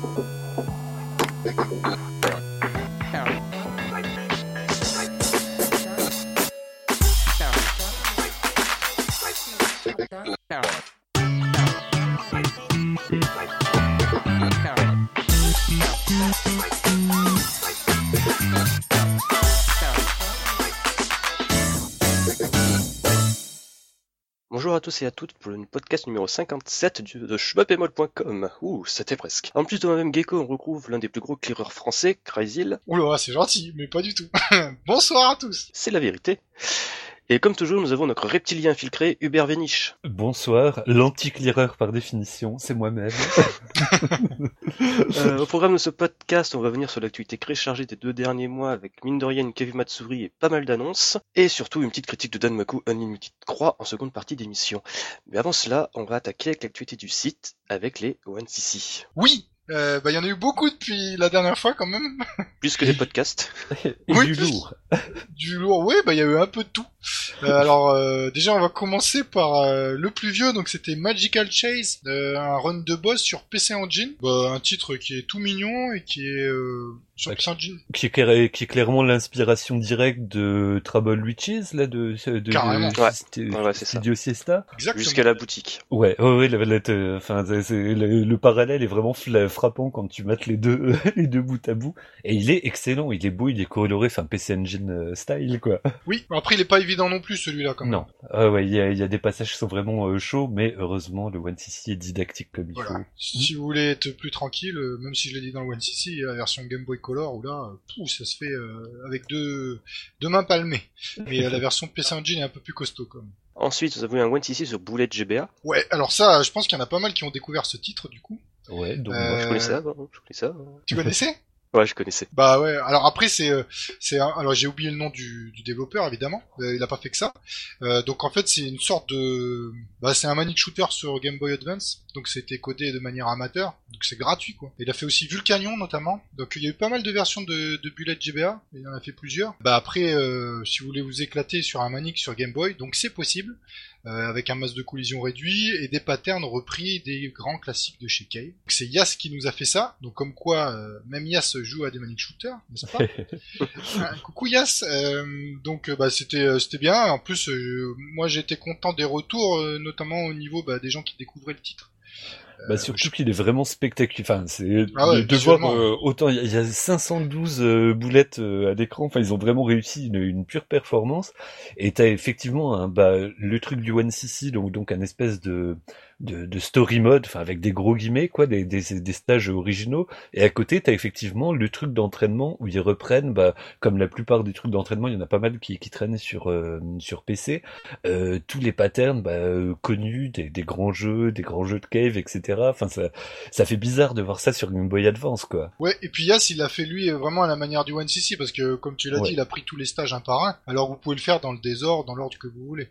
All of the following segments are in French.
Música tous et à toutes pour le podcast numéro 57 du- de schwabemol.com. Ouh, c'était presque. En plus de moi-même Gecko, on retrouve l'un des plus gros clearers français, Crazyl. Oula, c'est gentil, mais pas du tout. Bonsoir à tous. C'est la vérité. Et comme toujours, nous avons notre reptilien infiltré, Hubert Véniche. Bonsoir, l'anti-clearer par définition, c'est moi-même. Euh, au programme de ce podcast, on va venir sur l'actualité très chargée des deux derniers mois avec mine de rien une Kevin Matsuri et pas mal d'annonces. Et surtout une petite critique de Dan Maku Unlimited Croix en seconde partie d'émission. Mais avant cela, on va attaquer avec l'actualité du site avec les OneCC. Oui, euh, bah il y en a eu beaucoup depuis la dernière fois quand même. Plus que des podcasts. Et Oui, du plus- lourd. Du lourd, oui, bah il y a eu un peu de tout. Euh, alors euh, déjà on va commencer par euh, le plus vieux, donc c'était Magical Chase, euh, un run de boss sur PC Engine. Bah, un titre qui est tout mignon et qui est euh, sur Ouais. PC Engine. Qui est, qui est clairement l'inspiration directe de Trouble Witches, là, de, de, Carrément. de Ouais. Sti- Ouais, ouais, c'est ça. Studio Siesta. Exactement. Jusqu'à la boutique. Ouais, ouais, ouais, la- la- la- enfin, c'est- c'est- le, le parallèle est vraiment frappant quand tu mates les deux, les deux bout à bout. Et il est excellent, il est beau, il est coloré, enfin, PC Engine euh, style, quoi. Oui, après il est pas évident non plus celui-là quand même. Non. Ah ouais, il y a, il y a des passages qui sont vraiment euh, chauds, mais heureusement, le One CC est didactique comme il Voilà. faut. Si vous voulez être plus tranquille, euh, même si je l'ai dit dans le One CC, il y a la version Game Boy Color où là, pouf, ça se fait euh, avec deux, deux mains palmées. Mais euh, la version PC Engine est un peu plus costaud quand même. Ensuite, nous avons eu un One CC sur Bullet GBA. Ouais, alors ça, je pense qu'il y en a pas mal qui ont découvert ce titre du coup. Ouais, donc Euh, moi, Je connaissais ça, je connaissais hein. Tu connaissais? Ouais, je connaissais. Bah ouais. Alors après c'est euh, c'est alors j'ai oublié le nom du, développeur évidemment. Euh, il a pas fait que ça. Euh, donc en fait c'est une sorte de bah c'est un manic shooter sur Game Boy Advance. Donc c'était codé de manière amateur. Donc c'est gratuit quoi. Il a fait aussi Vulcanion notamment. Donc il y a eu pas mal de versions de, Bullet GBA. Il en a fait plusieurs. Bah après si vous voulez vous éclater sur un manic sur Game Boy, donc c'est possible. Euh, avec un masse de collision réduit et des patterns repris des grands classiques de chez Kay. C'est Yas qui nous a fait ça, donc comme quoi euh, même Yas joue à des Manic Shooters, n'est-ce pas Ah, Coucou Yas, euh, donc euh, bah, c'était euh, c'était bien. En plus, euh, moi j'étais content des retours, euh, notamment au niveau bah, des gens qui découvraient le titre. Bah surtout qu'il est vraiment spectaculaire. Enfin, c'est Ah ouais, de, de voir euh, autant il y, a- il y a 512 euh, boulettes euh, à l'écran. Enfin, ils ont vraiment réussi une, une pure performance. Et t'as effectivement un, bah, le truc du One CC, donc donc un espèce de de, de story mode, enfin avec des gros guillemets quoi, des, des, des stages originaux. Et à côté, t'as effectivement le truc d'entraînement où ils reprennent, bah, comme la plupart des trucs d'entraînement, il y en a pas mal qui, qui traînent sur euh, sur PC, euh, tous les patterns bah, euh, connus des, des grands jeux, des grands jeux de cave, etc. Enfin, ça, ça fait bizarre de voir ça sur Game Boy Advance, quoi. Ouais, et puis Yas il a fait lui vraiment à la manière du One CC parce que comme tu l'as Ouais. dit, il a pris tous les stages un par un. Alors vous pouvez le faire dans le désordre, dans l'ordre que vous voulez.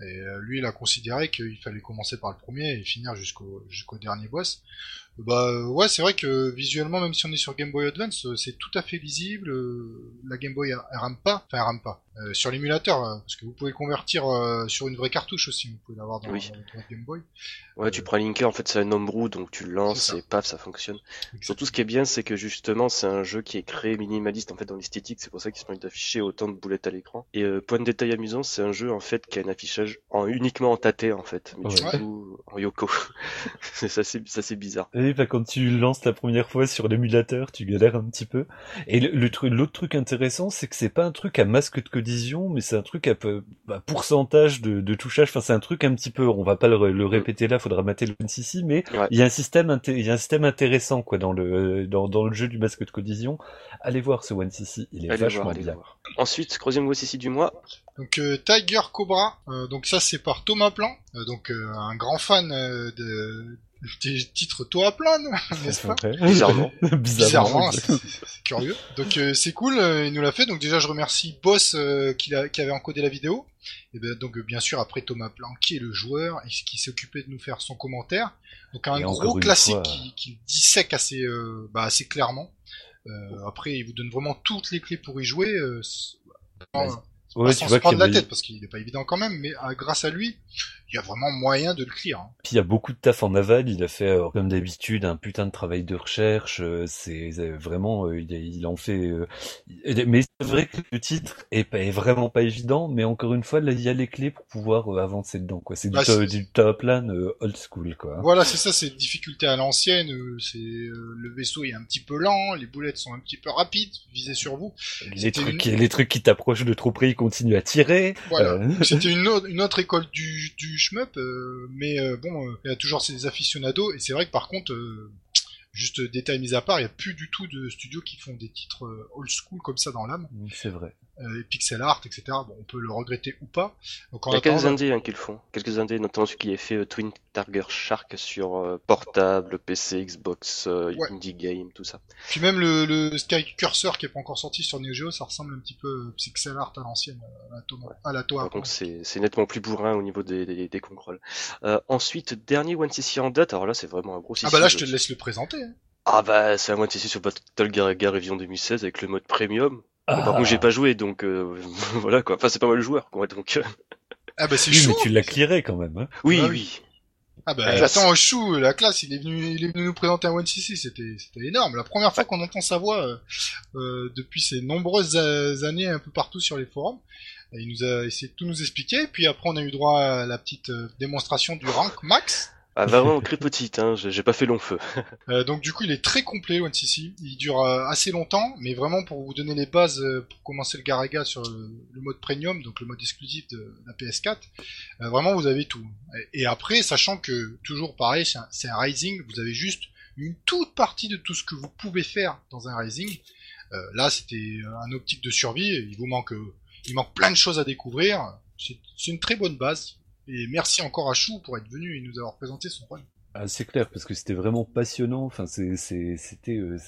Et euh, lui, il a considéré qu'il fallait commencer par le premier et finir jusqu'au jusqu'au dernier boss. Bah euh, ouais, c'est vrai que visuellement, même si on est sur Game Boy Advance, euh, c'est tout à fait lisible. La Game Boy, elle, elle rame pas, enfin elle rame pas. Euh, sur l'émulateur, euh, parce que vous pouvez le convertir euh, sur une vraie cartouche aussi, vous pouvez l'avoir dans, Oui. dans votre Game Boy. Ouais, tu prends un linker, en fait, c'est un homebrew, donc tu le lances et paf, ça fonctionne. Surtout, ce qui est bien, c'est que justement, c'est un jeu qui est créé minimaliste, en fait, dans l'esthétique. C'est pour ça qu'ils se permettent d'afficher autant de boulettes à l'écran. Et euh, point de détail amusant, c'est un jeu, en fait, qui a un affichage en, uniquement en tâté, en fait. Mais du Ouais. coup, en yoko. c'est ça, c'est ça, c'est bizarre. Et bah, quand tu lances la première fois sur l'émulateur, tu galères un petit peu. Et le, le truc, l'autre truc intéressant, c'est que c'est pas un truc à masque de mais c'est un truc à peu, bah, pourcentage de, de touchage. Enfin, c'est un truc un petit peu. On va pas le, le répéter là, faudra mater le ici, mais Ouais. il y a un système, il y a un système intéressant quoi dans le dans, dans le jeu du masque de collision. Allez voir ce One CC, il est Allez vachement voir, bien. voir. Ensuite, troisième ici du mois. Donc euh, Tiger Cobra, euh, donc ça c'est par Thomas Plan, euh, donc euh, un grand fan euh, de des titres Toa Plan, n'est-ce pas. Bizarrement. Bizarrement, exact. c'est curieux. Donc euh, c'est cool, euh, il nous l'a fait. Donc déjà je remercie Boss euh, qui, avait encodé la vidéo. Et ben, donc bien sûr après Thomas Plan qui est le joueur et qui s'est occupé de nous faire son commentaire. Donc un Et gros classique fois. qui, qui dissèque assez, euh, bah, assez clairement. Euh, après il vous donne vraiment toutes les clés pour y jouer. Euh, Ouais. tu sans vois se prendre la tête parce qu'il n'est pas évident quand même, mais grâce à lui, il y a vraiment moyen de le clear. Hein. Puis il y a beaucoup de taf en aval. Il a fait, euh, comme d'habitude, un putain de travail de recherche. Euh, c'est vraiment, euh, il, il, en fait. mais c'est vrai que le titre est, est, vraiment pas évident. Mais encore une fois, là, il y a les clés pour pouvoir avancer dedans. Quoi, c'est du, bah, du, top plan old school. Quoi. Voilà, c'est ça. C'est difficulté à l'ancienne. c'est le vaisseau est un petit peu lent, les boulettes sont un petit peu rapides, visées sur vous. Les trucs, les trucs qui t'approchent de trop près, ils continuent à tirer. Voilà. C'était une, une, autre école du, du euh, mais euh, bon, euh, il y a toujours ces aficionados, et c'est vrai que par contre, juste détail mis à part, il n'y a plus du tout de studios qui font des titres old school comme ça dans l'âme. C'est vrai euh, pixel art, etc. Bon, on peut le regretter ou pas. Donc, Il y a quelques indés hein, qui le font. Quelques indés, notamment celui qui a fait euh, Twin Targer Shark sur euh, portable, PC, Xbox, euh, Indie Game, tout ça. Puis même le, le, Sky Cursor qui est pas encore sorti sur Neo Geo, ça ressemble un petit peu pixel art à l'ancienne, à la Toa. donc c'est nettement plus bourrin au niveau des, des, des contrôles. ensuite, dernier One CC en date, alors là c'est vraiment un gros Ah bah là je te laisse le présenter. Hein. Ah bah c'est un One CC sur Battle Garaga Revision 2016 avec le mode premium. Par contre, j'ai pas joué, donc euh, voilà quoi. Enfin, c'est pas mal le joueur, quoi. Donc. Euh. Ah bah c'est oui, chou. Mais tu l'as clearé quand même. Hein. Oui, ah oui. Ah bah attends, chou, la classe, il est venu, il est venu nous présenter un One CC, c'était, c'était énorme. La première fois qu'on entend sa voix euh, euh depuis ces nombreuses années un peu partout sur les forums. il nous a essayé de tout nous expliquer, puis après on a eu droit à la petite démonstration du rank max. Ah, vraiment très petite, hein, j'ai pas fait long feu. euh, donc du coup, il est très complet, One CC. Il dure euh, assez longtemps, mais vraiment pour vous donner les bases euh, pour commencer le Garaga sur le, mode premium, donc le mode exclusif de la PS4, euh, vraiment vous avez tout. Et, après, sachant que toujours pareil, c'est un, un, Rising, vous avez juste une toute partie de tout ce que vous pouvez faire dans un Rising. là, c'était un optique de survie. Il vous manque, il manque plein de choses à découvrir. C'est une très bonne base. Et merci encore à Chou pour être venu et nous avoir présenté son run. Ah, c'est clair, parce que c'était vraiment passionnant. Enfin, c'était euh,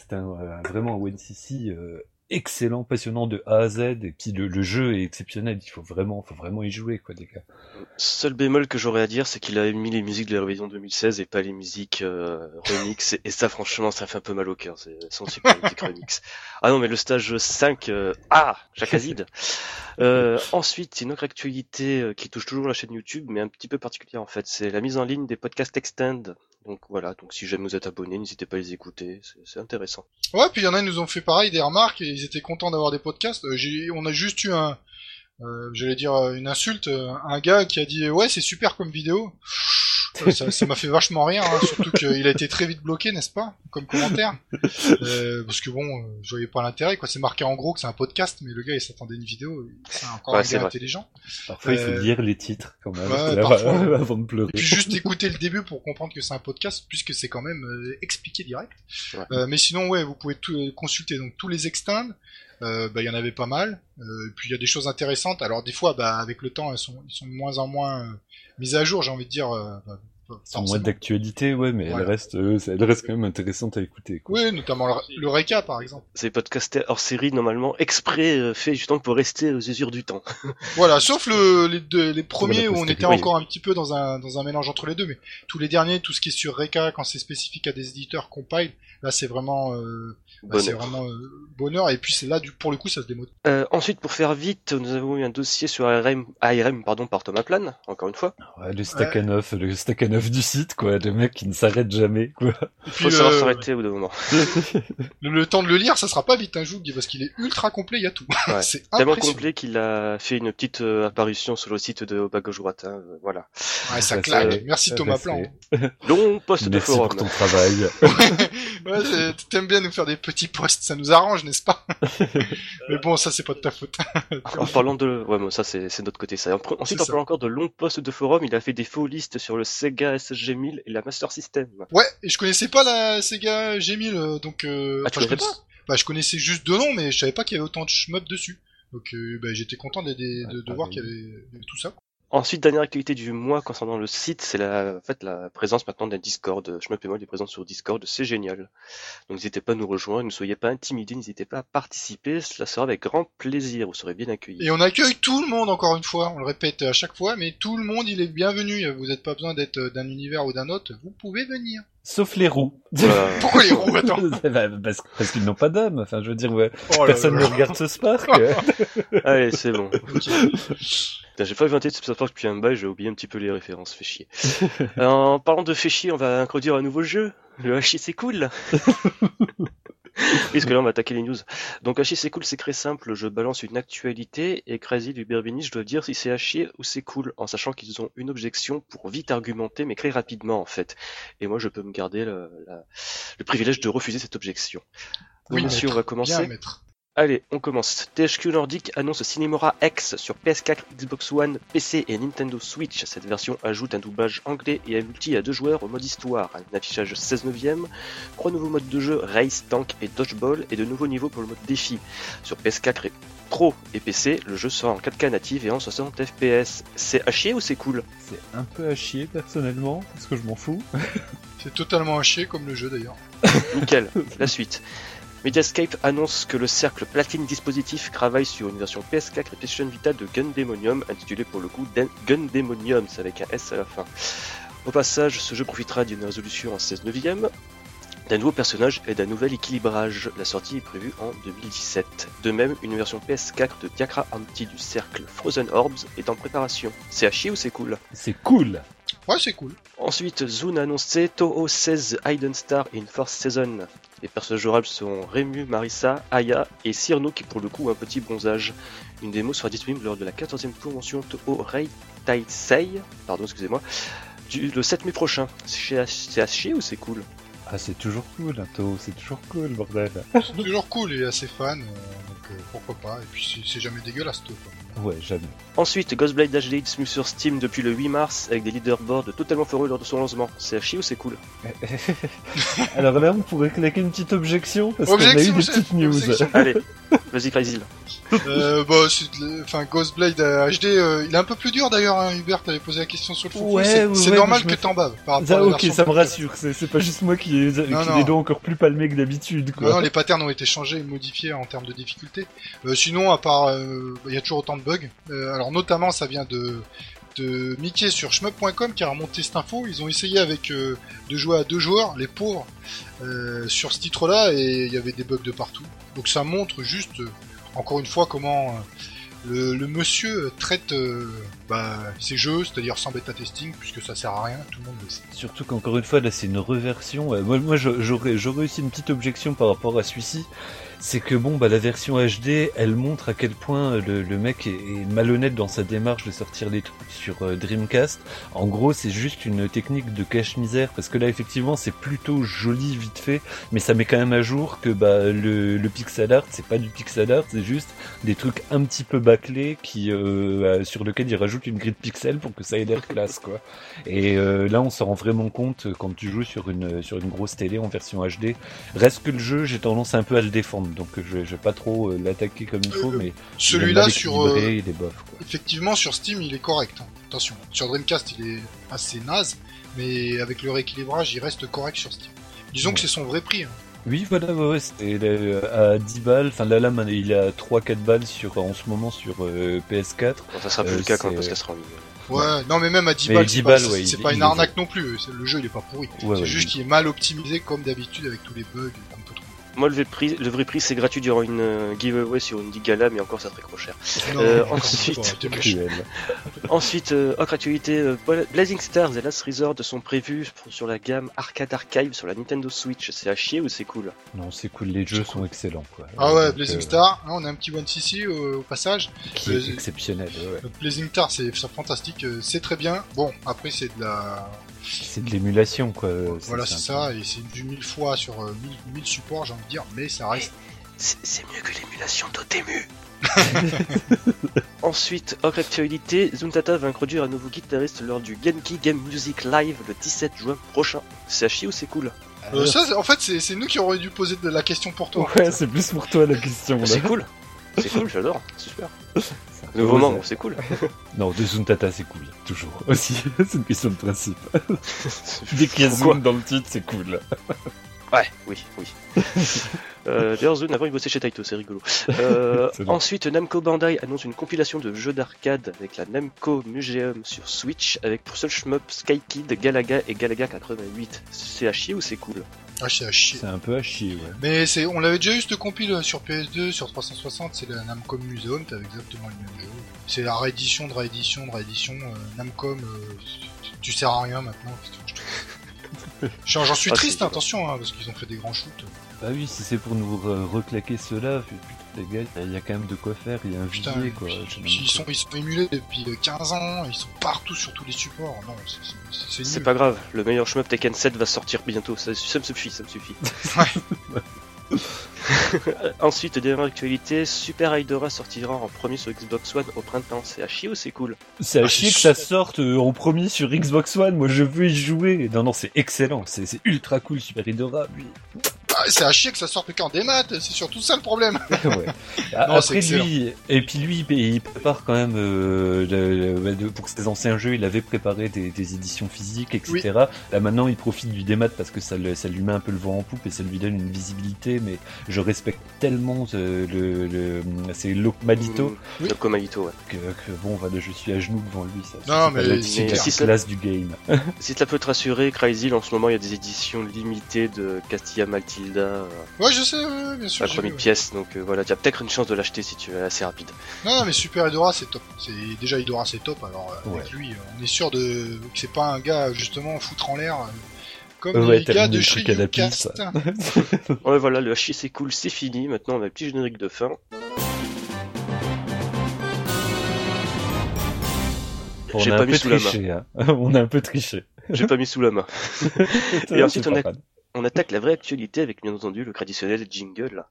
vraiment un WNCC euh, excellent, passionnant de A à Z, et puis le, jeu est exceptionnel, il faut vraiment, faut vraiment y jouer, quoi, les gars. Seul bémol que j'aurais à dire, c'est qu'il a mis les musiques de la révision 2016 et pas les musiques euh, remix, et, ça, franchement, ça fait un peu mal au cœur, c'est son super musique remix. Ah non, mais le stage 5, euh, ah, Jacazide euh, Ensuite, une autre actualité qui touche toujours la chaîne YouTube, mais un petit peu particulière en fait, c'est la mise en ligne des podcasts Extend. Donc voilà, donc si jamais vous êtes abonné, n'hésitez pas à les écouter, c'est intéressant. Ouais, puis il y en a, ils nous ont fait pareil, des remarques, et ils étaient contents d'avoir des podcasts. Euh, on a juste eu un, euh, j'allais dire une insulte, un gars qui a dit ouais c'est super comme vidéo ça m'a fait vachement rire, hein, surtout qu'il a été très vite bloqué, n'est-ce pas, comme commentaire. Euh, parce que bon, euh, je voyais pas l'intérêt, quoi. C'est marqué en gros que c'est un podcast, mais le gars il s'attendait à une vidéo. C'est encore un gars intelligent. Parfois il faut euh, lire les titres quand même avant de pleurer. Et puis juste écouter le début pour comprendre que c'est un podcast, puisque c'est quand même expliqué direct. mais sinon, ouais, vous pouvez tout, consulter donc tous les extends. bah, il y en avait pas mal. Euh, puis il y a des choses intéressantes. Alors des fois, bah, avec le temps, elles sont, ils sont de moins en moins mise à jour, j'ai envie de dire. Euh, en mode d'actualité, ouais, mais elle reste, euh, elle reste quand même intéressante à écouter. Quoi. Oui, notamment le, le Reka, par exemple. C'est podcasts hors série, normalement, exprès euh, fait justement pour rester aux usures du temps. voilà, sauf le, les, deux, les premiers où on était encore un petit peu dans un, dans un mélange entre les deux, mais tous les derniers, tout ce qui est sur Reka, quand c'est spécifique à des éditeurs compile, là c'est vraiment, euh, bah, vraiment euh, bonheur, et puis c'est là, du, pour le coup, ça se démode. Euh, ensuite, pour faire vite, nous avons eu un dossier sur ARM, ARM pardon, par Thomas Plan, encore une fois. Ouais, le Stakhanov, le Stakhanov du site, quoi, le mec qui ne s'arrête jamais, quoi. Il Faut savoir s'arrêter au bout d'un moment. le, temps de le lire, ça sera pas vite un jour, parce qu'il est ultra complet, il y a tout. c'est tellement complet qu'il a fait une petite euh, apparition sur le site de bas gauche droite, hein, voilà. Ouais, ça claque. Merci Thomas Plan. Long poste de forum. Merci pour ton travail. ouais, t'aimes bien nous faire des petits posts, ça nous arrange, n'est-ce pas Mais bon, ça c'est pas de ta faute. en parlant de, ouais, mais ça c'est notre côté ça. Ensuite, en parlant encore de longs posts de forum, il a fait des faux listes sur le Sega SG1000 et la Master System. Ouais, et je connaissais pas la Sega G1000, euh, donc. Euh, ah, tu connaissais pas Bah, je connaissais juste deux noms, mais je savais pas qu'il y avait autant de shmup dessus. Donc, euh, bah, j'étais content de, de, de, voir qu'il y avait tout ça. Ensuite, dernière activité du mois concernant le site, c'est la, fait, la présence maintenant d'un Discord. Je me moi est présent sur Discord, c'est génial. Donc n'hésitez pas à nous rejoindre, ne soyez pas intimidés, n'hésitez pas à participer, cela sera avec grand plaisir, vous serez bien accueillis. Et on accueille tout le monde encore une fois, on le répète à chaque fois, mais tout le monde il est bienvenu, vous n'êtes pas besoin d'être d'un univers ou d'un autre, vous pouvez venir. Sauf les roues. Pourquoi les roues Attends. Parce parce qu'ils n'ont pas d'âme. Enfin, je veux dire, ouais, Oh là personne là. ne regarde ce Spark. Allez, c'est bon. J'ai pas inventé de South Park depuis un bail, j'ai oublié un petit peu les références, fait chier. Euh, en parlant de fait chier, on va introduire un nouveau jeu. Le HC c'est cool. Parce que là on va attaquer les news. Donc HC c'est cool, c'est très simple, je balance une actualité et Crazy du Birbini, je dois dire si c'est HC ou c'est cool, en sachant qu'ils ont une objection pour vite argumenter, mais très rapidement en fait. Et moi je peux me garder le, la- le privilège de refuser cette objection. Donc, Oui, monsieur, on va commencer. Bien, maître. Allez, on commence. THQ Nordic annonce Cinemora X sur PS4, Xbox One, PC et Nintendo Switch. Cette version ajoute un doublage anglais et un multi à deux joueurs au mode histoire, un affichage 16 neuvième, trois nouveaux modes de jeu, Race, Tank et Dodgeball, et de nouveaux niveaux pour le mode défi. Sur PS4 et Pro et PC, le jeu sera en 4K native et en 60 FPS. C'est à chier ou c'est cool? C'est un peu à chier personnellement, parce que je m'en fous. C'est totalement un chier comme le jeu d'ailleurs. Nickel, la suite. Mediascape annonce que le cercle Platine Dispositif travaille sur une version PS4 et PlayStation Vita de Gundemonium, intitulée pour le coup Den- Gundemonium, c'est avec un S à la fin. Au passage, ce jeu profitera d'une résolution en 16 neuvième, d'un nouveau personnage et d'un nouvel équilibrage. La sortie est prévue en 2017. De même, une version PS4 de Diacra Anti du cercle Frozen Orbs est en préparation. C'est à chier ou c'est cool? C'est cool. Ouais, c'est cool. Ensuite, Zune a annoncé Toho 16 Hidden Star in Force Season. Les personnages jouables sont Remu, Marissa, Aya et Cyrano qui pour le coup ont un petit bronzage. Une démo sera disponible lors de la 14e convention Toho Rei Taisei, pardon excusez-moi, du, le 7 mai prochain. C'est à- chier ou c'est cool? Ah, c'est toujours cool, Toho, c'est toujours cool, bordel. C'est toujours cool, il est assez fan, euh, pourquoi pas. Et puis c'est- jamais dégueulasse, tout. quoi. Ouais, jamais. Ensuite, Ghostblade HD est disponible sur Steam depuis le 8 mars avec des leaderboards totalement foireux lors de son lancement. C'est à chier ou c'est cool? Alors là, on pourrait claquer une petite objection, parce qu'on a eu des chef, petites news. objection. Allez, vas-y Crazy. euh, bah, c'est de la- enfin, Ghostblade HD, euh, il est un peu plus dur d'ailleurs, hein, Hubert t'avait posé la question sur le fond. Ouais, c'est ouais, normal que me t'en baves par rapport à la ok, ça me rassure, c'est pas juste moi qui ai, Non, non. les doigts encore plus palmés que d'habitude, non, les patterns ont été changés et modifiés en termes de difficulté. Euh, sinon, à part, euh, il y a toujours autant de bugs. Euh, alors notamment, ça vient de Mickey sur shmup.com qui a remonté cette info. Ils ont essayé avec de jouer à deux joueurs, les pauvres, sur ce titre-là et il y avait des bugs de partout. Donc ça montre juste, encore une fois, comment le, monsieur traite bah, ses jeux, c'est-à-dire sans bêta testing, puisque ça sert à rien, tout le monde le. Surtout qu'encore une fois, là, c'est une reversion. Moi, moi j'aurais j'aurais aussi une petite objection par rapport à celui-ci. C'est que bon, bah, la version HD, elle montre à quel point euh, le, le mec est, est malhonnête dans sa démarche de sortir les trucs sur euh, Dreamcast. En gros, c'est juste une technique de cache-misère, parce que là, effectivement, c'est plutôt joli vite fait, mais ça met quand même à jour que bah, le, le pixel art, c'est pas du pixel art, c'est juste des trucs un petit peu bâclés qui, euh, sur lequel ils rajoutent une grille de pixels pour que ça ait l'air classe, quoi. Et euh, là, on s'en rend vraiment compte quand tu joues sur une sur une grosse télé en version HD. Reste que le jeu, j'ai tendance un peu à le défendre, donc je vais, je vais pas trop euh, l'attaquer comme il faut, Euh, mais Celui-là sur euh, il est bof. Quoi. Effectivement, sur Steam, il est correct. hein. Attention, sur Dreamcast, il est assez naze, mais avec le rééquilibrage, il reste correct sur Steam. Disons Ouais. que c'est son vrai prix. hein. Oui, voilà, ouais, ouais, c'était euh, à 10 balles. Enfin, là, là, maintenant, il est à 3-4 balles sur en ce moment sur euh, PS4. Bon, ça sera plus Euh, le cas quand parce qu'elle sera en ligne. Ouais, non, mais même à 10 Mais balles, 10 c'est balles, pas, ouais, c'est il- pas il une est arnaque non plus. c'est- Le jeu, il est pas pourri. Ouais, c'est ouais, juste il- qu'il est mal optimisé comme d'habitude avec tous les bugs. Moi, le vrai prix, le vrai prix c'est gratuit durant une euh, giveaway sur une Digala, mais encore ça très trop cher. Non, Euh, ensuite-. Ensuite, euh, autre actualité, euh, Bla- Blazing Stars et Last Resort sont prévus pour- sur la gamme Arcade Archive sur la Nintendo Switch. C'est à chier ou c'est cool? Non, c'est cool, les jeux sont excellents, quoi. Ah ouais, Donc, Blazing euh, Star, hein, on a un petit One CC au, au passage. Qui est Euh, exceptionnel, ouais, Blazing Star, c'est fantastique, c'est très bien. Bon, après, c'est de la. C'est de l'émulation, quoi. Voilà, c'est ça, et c'est du mille fois sur euh, 1000, 1000 supports, j'ai envie de dire, mais ça reste. C'est mieux que l'émulation d'Otemu Ensuite, autre actualité, Zuntata va introduire un nouveau guitariste lors du Genki Game Music Live le 17 juin prochain. C'est à chier ou c'est cool? Euh, ça, c'est- en fait, c'est nous qui aurions dû poser de la question pour toi. en Ouais, fait. c'est plus pour toi la question. C'est cool C'est cool, j'adore, super. Nouveau membre, c'est cool. Non, de Zuntata, c'est cool. Toujours. Aussi. c'est une question de principe. Dès qu'il y a Zoom dans le titre, c'est cool. Ouais, oui, oui. euh, D'ailleurs, avant il bossait chez Taito, c'est rigolo. Euh, ensuite, Namco Bandai annonce une compilation de jeux d'arcade avec la Namco Museum sur Switch, avec pour seul shmup Sky Kid, Galaga et Galaga 88. C'est à chier ou c'est cool? Ah, c'est à chier. C'est un peu à chier, ouais. Mais c'est, on l'avait déjà eu cette compile sur PS2, sur 360, c'est la Namcom Museum, t'as exactement le même jeu. C'est la réédition de réédition de réédition. euh, Namcom, euh, tu- tu sers à rien maintenant. J'en suis Ah, triste, attention, hein, parce qu'ils ont fait des grands shoots. Bah oui, si c'est pour nous re- reclaquer cela, putain, les gars, il y a quand même de quoi faire, il y a un Putain, vivier, quoi. puis- chez puis ils, sont, ils sont émulés depuis euh, 15 ans, ils sont partout sur tous les supports. Non, c'est- pas grave, le meilleur shmup Tekken 7 va sortir bientôt, ça, ça me suffit, ça me suffit. Ensuite, dernière actualité, Super Hydora sortira en premier sur Xbox One au printemps. C'est à chier ou c'est cool? C'est à Ah, chier que ça sorte euh, en premier sur Xbox One, moi je veux y jouer. Non, non, c'est excellent, c'est ultra cool, Super Hydora, lui. Ah, c'est à chier que ça sorte qu'en démat, c'est surtout ça le problème. ouais. Ah, Non, c'est Après lui, et puis lui, il prépare quand même euh, le- le- pour ses anciens jeux, il avait préparé des, des éditions physiques, etc. Là maintenant, il profite du démat parce que ça, le- ça lui met un peu le vent en poupe et ça lui donne une visibilité. Mais je respecte tellement euh, le, le, c'est Locmalito Mmh, Loco Malito, ouais. que, que bon, voilà, je suis à genoux devant lui. Ça, Non, c'est mais clair. Si ça- classe du game. Si ça peut te rassurer, Crazy, en ce moment, il y a des éditions limitées de Castilla Matilda euh, Ouais, je sais, ouais, bien sûr. à j'ai 3000 vu, ouais. pièces, donc euh, voilà, tu as peut-être une chance de l'acheter si tu es assez rapide. Non, non, mais Super Hydora, c'est top. C'est déjà Hydora, c'est top. Alors euh, avec lui, euh, on est sûr de que c'est pas un gars justement foutre en l'air. euh, Comme Ouais, les gars de le chez. Ouais, voilà, le hachis c'est cool, c'est fini. Maintenant, on a le petit générique de fin. On J'ai a pas un mis peu sous la main. triché, hein. on a un peu triché. J'ai pas mis sous la main. Et ensuite, on a-. On attaque la vraie actualité avec bien entendu le traditionnel jingle.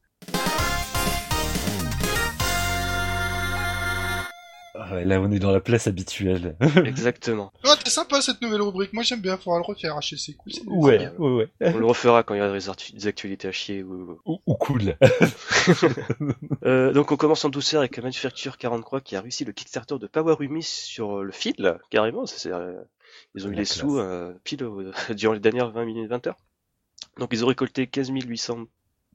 Ah ouais, là, on est dans la place habituelle. Exactement. Ah, t'es sympa cette nouvelle rubrique. Moi, j'aime bien. Faudra le refaire. HC, c'est cool. ouais, ouais, ouais. On le refera quand il y aura des, actualités à chier. ou- Ou, ou cool. Euh, donc on commence en douceur avec Manufacture 43 qui a réussi le Kickstarter de Powerumi sur euh, le fil, carrément. c'est- euh, ils ont eu les classe. sous euh, pile euh, durant les dernières 20 minutes 20 heures. Donc ils ont récolté 15 800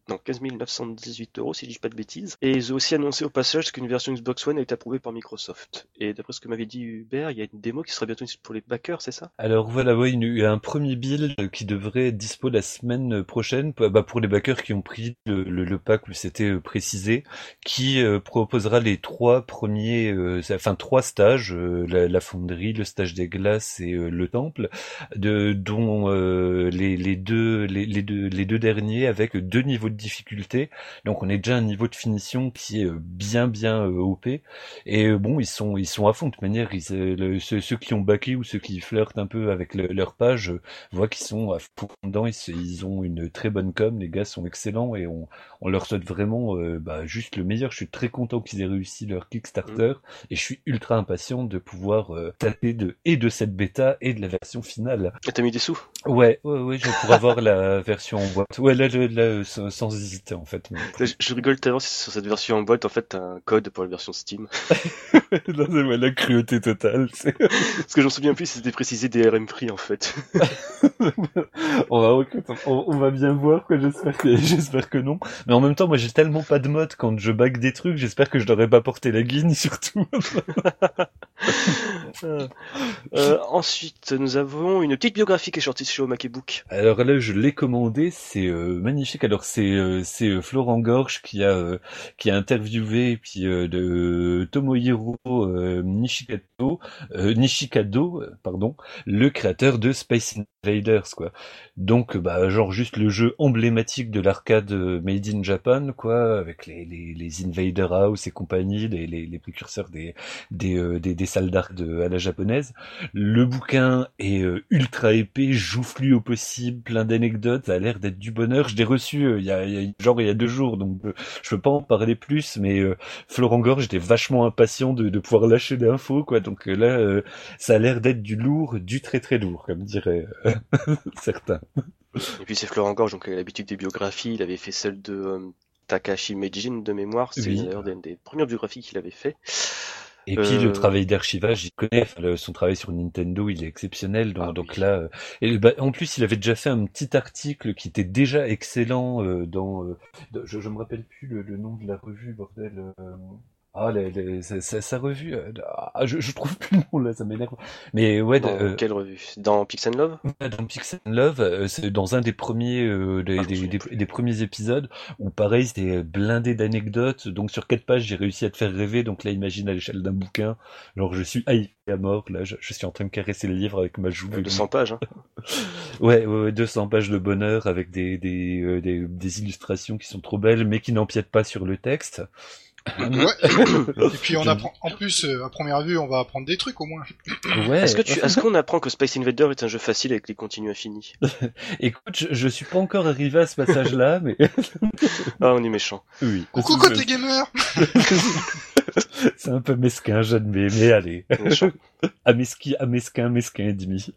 non, 15 918 euros si je dis pas de bêtises. Et ils ont aussi annoncé au passage qu'une version Xbox One a été approuvée par Microsoft. Et d'après ce que m'avait dit Hubert, il y a une démo qui sera bientôt pour les backers, c'est ça? Alors voilà, il y a un premier build qui devrait être dispo la semaine prochaine, bah, pour les backers qui ont pris le, pack où c'était euh, précisé, qui euh, proposera les trois premiers, euh, enfin trois stages, euh, la, fonderie, le stage des glaces et euh, le temple, dont euh, les deux, les deux derniers avec deux niveaux de difficulté. Donc on est déjà à un niveau de finition qui est euh, bien bien euh, OP. Et euh, bon, ils sont ils sont à fond de toute manière. Ils, le- ceux, ceux qui ont backé ou ceux qui flirtent un peu avec le- leur page voient qu'ils sont à fond dedans. Ils, ont une très bonne com. Les gars sont excellents et on, on leur souhaite vraiment euh, bah, juste le meilleur. Je suis très content qu'ils aient réussi leur Kickstarter et je suis ultra impatient de pouvoir euh, taper de et de cette bêta et de la version finale. Et t'as mis des sous? Ouais, ouais, ouais, je pourrais avoir la version en boîte. Ouais, là, là, là, sans, sans hésiter en fait. je, je rigole tellement sur cette version en boîte, en fait, t'as un code pour la version Steam. Là, c'est ouais, la cruauté totale. Parce que j'en souviens plus c'était précisé DRM free, en fait. on, va, on, on va bien voir, quoi. J'espère que, j'espère que non. Mais en même temps, moi, j'ai tellement pas de mode quand je bague des trucs. J'espère que je n'aurais pas porté la guigne, surtout. Euh, euh, ensuite, nous avons une petite biographie qui est sortie chez Omakebook. Alors là, je l'ai commandé, c'est euh, magnifique. Alors c'est c'est Florent Gorge qui a qui a interviewé puis de Tomohiro Nishikato Nishikado pardon, le créateur de Space Invaders quoi. Donc bah genre juste le jeu emblématique de l'arcade made in Japan quoi avec les les, les Invader House et compagnie, les les, les précurseurs des des, des salles d'arc à la japonaise. Le bouquin est euh, ultra épais, joufflu au possible, plein d'anecdotes, ça a l'air d'être du bonheur. Je l'ai reçu euh, il, y a, il y a- genre il y a deux jours, donc euh, je peux pas en parler plus, mais euh, Florent Gorge, j'étais vachement impatient de, de pouvoir lâcher d'infos, quoi. Donc là, euh, ça a l'air d'être du lourd, du très très lourd, comme diraient euh, certains. Et puis c'est Florent Gorge, donc il a l'habitude des biographies. Il avait fait celle de Takashi Meijin de mémoire. C'est Oui. d'ailleurs une des premières biographies qu'il avait fait. Et puis le Euh, travail d'archivage, il connaît. Enfin, le- son travail sur Nintendo, il est exceptionnel. Donc, Ah donc oui. là, euh, et bah, en plus, il avait déjà fait un petit article qui était déjà excellent euh, dans. euh, je, je me rappelle plus le, le nom de la revue, bordel. Euh, ah, les- les- sa, sa- sa revue. euh, ah, je, je trouve plus le nom là, ça m'énerve. Mais ouais, Dans euh, quelle revue? Dans Pix and Love? dans Pixel Love, euh, c'est dans un des premiers euh, des, Ah, des, des- des premiers épisodes où pareil c'était blindé d'anecdotes. Donc sur quatre pages j'ai réussi à te faire rêver. Donc là imagine à l'échelle d'un bouquin, genre je suis hypé à mort. Là je, je suis en train de caresser le livre avec ma joue. de 100 pages. Hein. Ouais, ouais, ouais, 200 pages de bonheur avec des des, euh, des des illustrations qui sont trop belles mais qui n'empiètent pas sur le texte. Ouais. Et puis on apprend, en plus, euh, à première vue, on va apprendre des trucs au moins. Ouais. Est-ce que tu, est-ce qu'on apprend que Space Invader est un jeu facile avec les continues infinis Écoute, je, je suis pas encore arrivé à ce passage-là, mais Ah, on est méchant. oui. Coucou côté gamer C'est un peu mesquin, j'admets, mais allez. Méchant. À mesquin, à mesquin, mesquin et demi.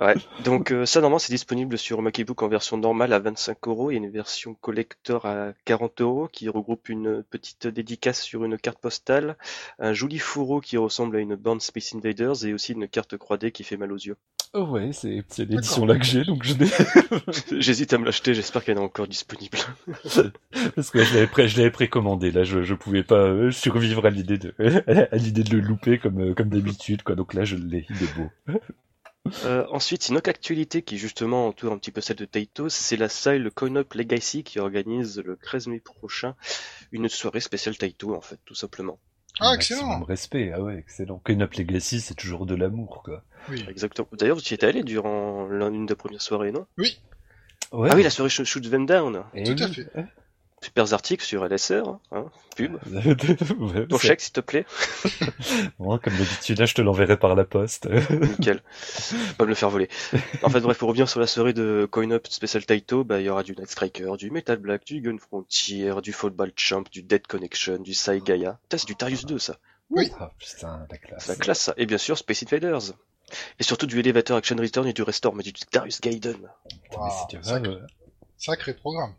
Ouais. Donc euh, ça normalement c'est disponible sur MacBook en version normale à 25 euros et une version collector à 40 euros qui regroupe une petite dédicace sur une carte postale, un joli fourreau qui ressemble à une bande Space Invaders et aussi une carte 3D qui fait mal aux yeux. Oh ouais, c'est l'édition là que j'ai, donc je. J'hésite à me l'acheter, j'espère qu'elle est encore disponible. Parce que je l'avais pré, je l'avais précommandé, là, je, je pouvais pas euh, survivre à l'idée de, à l'idée de le louper comme, euh, comme d'habitude, quoi. Donc là, je l'ai, il est beau. Euh, ensuite, une autre actualité qui justement entoure un petit peu celle de Taito, c'est la salle Coin Up Legacy qui organise le 13 mai prochain une soirée spéciale Taito en fait, tout simplement. Ah, Maximum excellent respect, ah ouais, excellent. Clean Up Legacy, c'est toujours de l'amour, quoi. Oui. Exactement. D'ailleurs, vous y êtes allé durant l'une des premières soirées, non? Ouais. Ah oui, la soirée Shoot Shoot Them Down. Eh Tout à oui. fait. Super articles sur LSR, hein, pub. Ouais, Ton chèque, s'il te plaît. Bon, comme d'habitude, là, je te l'enverrai par la poste. Nickel. Pas me le faire voler. En fait, bref, pour revenir sur la soirée de Coin Up Special Taito, bah, il y aura du Night Striker, du Metal Black, du Gun Frontier, du Football Champ, du Dead Connection, du Sai Gaia. C'est du Tarius 2, ça. Oui. Ah, putain, la classe. La classe, ça. Et bien sûr, Space Invaders. Et surtout du Elevator Action Return et du Restore, mais du Darius Gaiden. Sacré programme.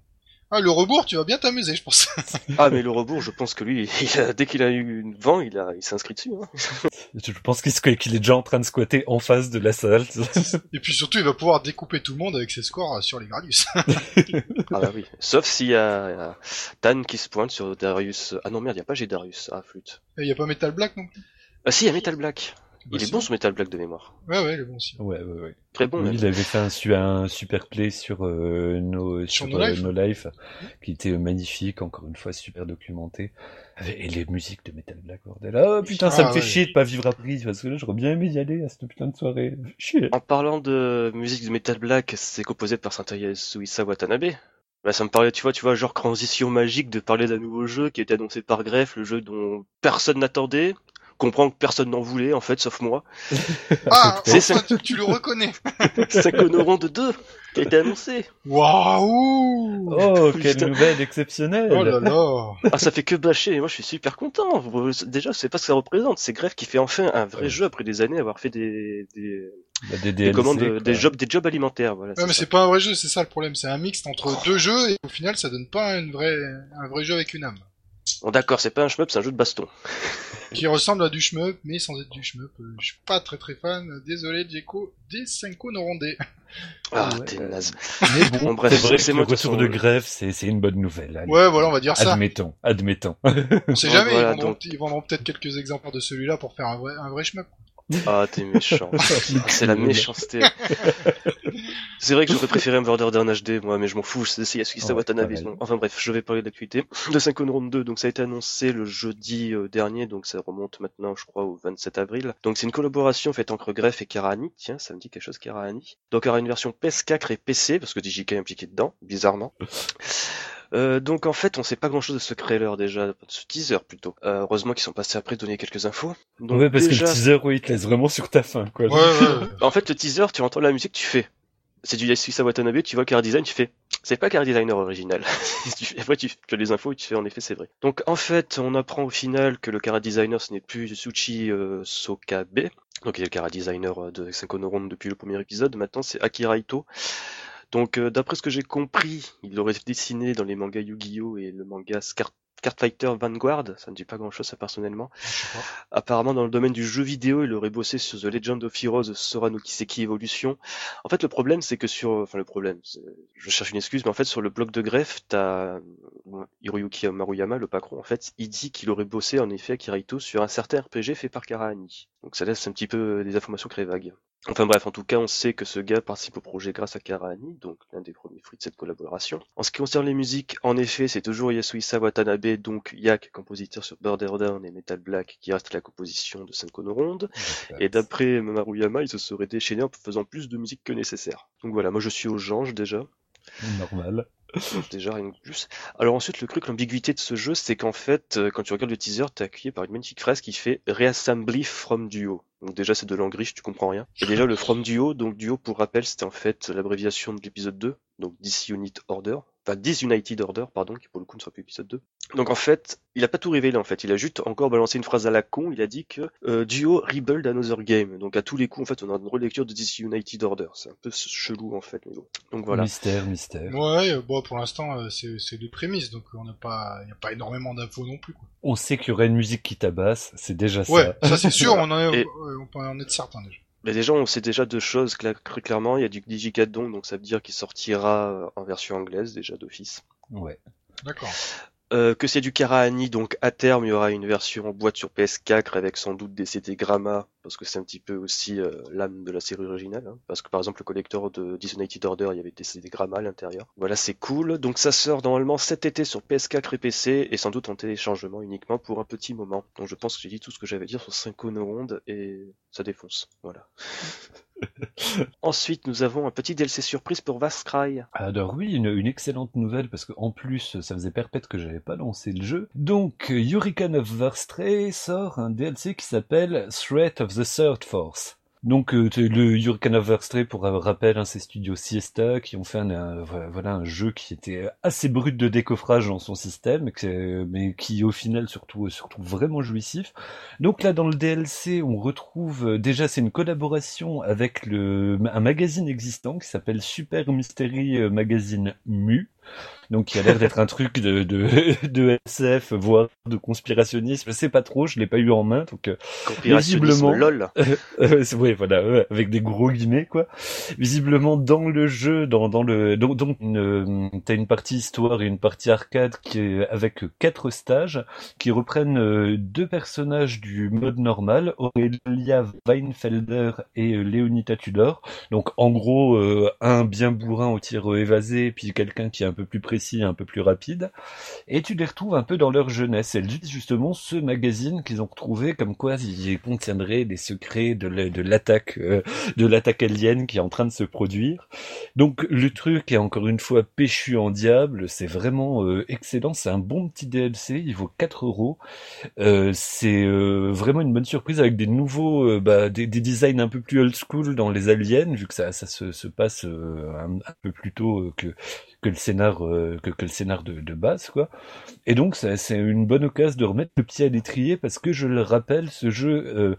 Ah, le rebours, tu vas bien t'amuser, je pense. Ah, mais le rebours, je pense que lui, il a- dès qu'il a eu une vent, il a, il s'est inscrit dessus. Hein. Je pense qu'il est déjà en train de squatter en face de la salle. Et puis surtout, il va pouvoir découper tout le monde avec ses scores sur les Gradius. Ah bah oui. Sauf s'il y a, il Dan qui se pointe sur Darius. Ah non, merde, il n'y a pas Darius. Ah, flûte. Et y a pas Metal Black non plus? Ah si, il y a Metal Black. Bah, Il est bon ce Metal Black de mémoire. Ouais, ouais, il est bon aussi. Ouais, ouais, ouais. Très bon, Oui, même. il avait fait un, su- un super play sur euh, nos, Sur sur, No euh, Life. No Life, qui était magnifique, encore une fois super documenté. Et les musiques de Metal Black, bordel. Ah putain, ça me fait ouais. chier de pas vivre à Paris, parce que là, j'aurais bien aimé y aller à cette putain de soirée. Chier. En parlant de musique de Metal Black, c'est composé par Santaya Suisa Watanabe. Bah, ça me parlait, tu vois, tu vois, genre transition magique de parler d'un nouveau jeu qui a été annoncé par Greff, le jeu dont personne n'attendait. Comprends que personne n'en voulait, en fait, sauf moi. Ah, C'est enfin, tu, tu le reconnais. Psychoneron de 2 qui a été annoncé. Waouh Oh, quelle Putain. nouvelle exceptionnelle. Oh là là Ah, ça fait que bâcher, moi je suis super content. Déjà, c'est pas ce que ça représente. C'est Greff qui fait enfin un vrai Ouais. jeu après des années avoir fait des, des, Bah, des, des commandes, quoi. des jobs, des jobs alimentaires. Voilà, Ouais, mais ça. c'est pas un vrai jeu, c'est ça le problème. C'est un mixte entre deux jeux et au final, ça donne pas une vraie, un vrai jeu avec une âme. Bon, d'accord, c'est pas un shmup, c'est un jeu de baston. Qui ressemble à du shmup, mais sans être du shmup. Euh, Je suis pas très très fan. Désolé, Djeko. Des 5 Norondais. Ah, ouais, t'es euh, naze. Mais bon, Bon, bref, c'est vrai que c'est moi le retour de grève, c'est c'est une bonne nouvelle. allez. Ouais, voilà, on va dire ça. Admettons, admettons. On sait jamais, voilà, ils vendront, donc. ils vendront peut-être quelques exemplaires de celui-là pour faire un vrai, un vrai shmup. Ah, t'es méchant. C'est la méchanceté. c'est vrai que j'aurais préféré un d'un HD, moi, mais je m'en fous, c'est Ouais, Watanabe. Enfin bref, je vais parler d'actualité. De 5 Round 2, donc ça a été annoncé le jeudi euh, dernier, donc ça remonte maintenant, je crois, au 27 avril. Donc c'est une collaboration faite entre Greff et Karahani. Tiens, ça me dit quelque chose, Karahani. Donc il y aura une version PS4 et PC, parce que DJK est impliqué dedans, bizarrement. Euh, donc en fait, on sait pas grand chose de ce trailer déjà, de ce teaser plutôt. Euh, heureusement qu'ils sont passés après donner quelques infos. Donc ouais, parce déjà... que le teaser, oui, il te laisse vraiment sur ta faim, quoi. Ouais, ouais. En fait, le teaser, tu entends la musique, tu fais. C'est du Yasuhisa Watanabe, tu vois le car design, tu fais. C'est pas car designer original. Tu- Après, tu tu as les infos et tu fais en effet, c'est vrai. Donc, en fait, on apprend au final que le cara designer, ce n'est plus Tsuchi euh, Sokabe. Donc, il est le cara designer euh, de Senko no Ron depuis le premier épisode. Maintenant, c'est Akira Ito. Donc, euh, d'après ce que j'ai compris, il aurait dessiné dans les mangas Yu-Gi-Oh! et le manga Scar Card Fighter Vanguard, ça ne dit pas grand chose ça personnellement. Apparemment dans le domaine du jeu vidéo, il aurait bossé sur The Legend of Heroes Sora no Kiseki Evolution. En fait le problème c'est que sur, enfin le problème, je cherche une excuse, mais en fait sur le bloc de greffe, t'as Hiroyuki Maruyama, le patron en fait, il dit qu'il aurait bossé en effet à Kirito sur un certain RPG fait par Karahani. Donc ça laisse un petit peu des informations très vagues. Enfin bref, en tout cas, on sait que ce gars participe au projet grâce à Karahani, donc l'un des premiers fruits de cette collaboration. En ce qui concerne les musiques, en effet, c'est toujours Yasuhisa Watanabe, donc Yak, compositeur sur Border Down et Metal Black, qui reste la composition de Senko no Ronde. Et d'après Maruyama, il se serait déchaîné en faisant plus de musique que nécessaire. Donc voilà, moi je suis au Jange déjà. Normal. Déjà rien de plus. Alors ensuite, le truc, l'ambiguïté de ce jeu, c'est qu'en fait, euh, quand tu regardes le teaser, t'es accueilli par une magnifique phrase qui fait Reassembly from Duo. Donc déjà, c'est de l'angriche, tu comprends rien. Et déjà, le from Duo, donc Duo, pour rappel, c'était en fait l'abréviation de l'épisode 2, donc Unit Order, enfin Disunited Order, pardon, qui pour le coup ne sera plus épisode 2. Donc en fait, il a pas tout révélé en fait, il a juste encore balancé une phrase à la con, il a dit que euh, Duo rebuild another game. Donc à tous les coups en fait, on a une relecture de Disunited Order. C'est un peu chelou en fait, mais bon. Donc voilà. Mystère, mystère. Ouais, bon pour l'instant euh, c'est c'est des prémices, donc on n'a pas, y a pas énormément d'infos non plus. Quoi. On sait qu'il y aurait une musique qui tabasse, c'est déjà Ouais, ça. ça c'est sûr, on en est, on peut en être certain déjà. Mais déjà, on sait déjà deux choses clairement. Il y a du Digicadon, donc ça veut dire qu'il sortira euh, en version anglaise déjà d'office. Ouais. D'accord. Euh, que c'est du Karahani, donc à terme il y aura une version en boîte sur PS4 avec sans doute des CD Gramma, parce que c'est un petit peu aussi euh, l'âme de la série originale. hein. Parce que par exemple le collector de Disunited Order, il y avait des CD Gramma à l'intérieur. Voilà, c'est cool. Donc ça sort normalement cet été sur PS4 et PC, et sans doute en téléchargement uniquement pour un petit moment. Donc je pense que j'ai dit tout ce que j'avais à dire sur 5 ronde et ça défonce. Voilà. Ensuite, nous avons un petit DLC surprise pour Vast Cry. Alors oui, une, une excellente nouvelle parce qu'en plus, ça faisait perpète que j'avais pas lancé le jeu. Donc, Hurricane of Varstray sort un DLC qui s'appelle Threat of the Third Force. Donc euh, le Hurricane of pour rappel, hein, c'est Studio Siesta qui ont fait un, voilà, un jeu qui était assez brut de décoffrage dans son système, mais qui au final surtout surtout vraiment jouissif. Donc là dans le DLC, on retrouve euh, déjà c'est une collaboration avec le un magazine existant qui s'appelle Super Mystery euh, Magazine Mu. Donc qui a l'air d'être un truc de, de, de SF, voire de conspirationnisme. Je sais pas trop, je l'ai pas eu en main, donc euh, Visiblement. LOL. euh, ouais, voilà, ouais, avec des gros guillemets quoi. Visiblement dans le jeu, dans dans le donc, donc euh, t'as une partie histoire et une partie arcade qui est avec quatre stages qui reprennent euh, deux personnages du mode normal, Aurelia Weinfelder et euh, Leonita Tudor. Donc en gros euh, un bien bourrin au tir évasé, puis quelqu'un qui est un peu plus précis, un peu plus rapide. Et tu les retrouves un peu dans leur jeunesse. Elles utilisent justement ce magazine qu'ils ont retrouvé, comme quoi il contiendrait des secrets de la- de l'attaque euh, de l'attaque alien qui est en train de se produire. Donc le truc est encore une fois péchu en diable. C'est vraiment euh, excellent. C'est un bon petit DLC. Il vaut 4 euros. Euh, c'est vraiment une bonne surprise avec des nouveaux, bah, des, des designs un peu plus old school dans les aliens, vu que ça, se, se passe un, peu plus tôt que que le scénar euh, que, que le scénar de, de base quoi. Et donc c'est une bonne occasion de remettre le pied à l'étrier parce que je le rappelle, ce jeu euh,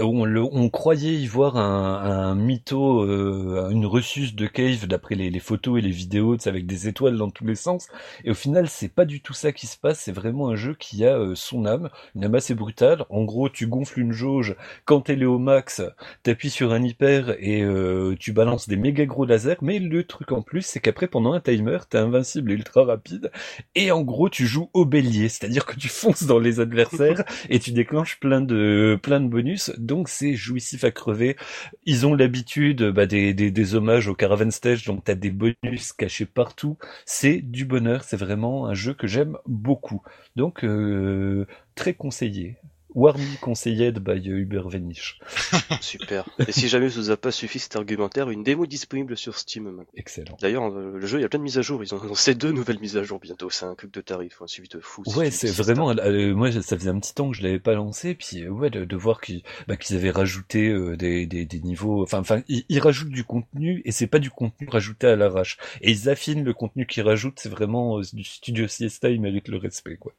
on, croyait y voir un, un mytho, euh, une ressus de Cave d'après les, photos et les vidéos, avec des étoiles dans tous les sens. Et au final, c'est pas du tout ça qui se passe. C'est vraiment un jeu qui a euh, son âme, une âme assez brutale. En gros, tu gonfles une jauge quand elle est au max, t'appuies sur un hyper et euh, tu balances des méga gros lasers. Mais le truc en plus, c'est qu'après, pendant un timer, t'es invincible et ultra rapide. Et en gros, tu joues au bélier, c'est-à-dire que tu fonces dans les adversaires et tu déclenches plein de plein de bonus. Donc c'est jouissif à crever. Ils ont l'habitude bah, des, des, hommages au Caravan Stage, donc t'as des bonus cachés partout. C'est du bonheur, c'est vraiment un jeu que j'aime beaucoup. Donc euh, très conseillé. Warmy conseilled by Uber Venish. Super. Et si jamais ça vous a pas suffi cet argumentaire, une démo disponible sur Steam maintenant. Excellent. D'ailleurs, euh, le jeu, il y a plein de mises à jour. Ils ont annoncé deux nouvelles mises à jour bientôt. C'est un truc de tarif, un suivi de fou. Ouais, c'est vraiment. euh, moi, ça faisait un petit temps que je l'avais pas lancé, puis euh, ouais, de, de voir qu'ils bah, avaient rajouté euh, des, des, des niveaux. Enfin, enfin, ils, ils rajoutent du contenu et c'est pas du contenu rajouté à l'arrache. Et ils affinent le contenu qu'ils rajoutent. C'est vraiment euh, du studio Siesta, ils méritent le respect, quoi.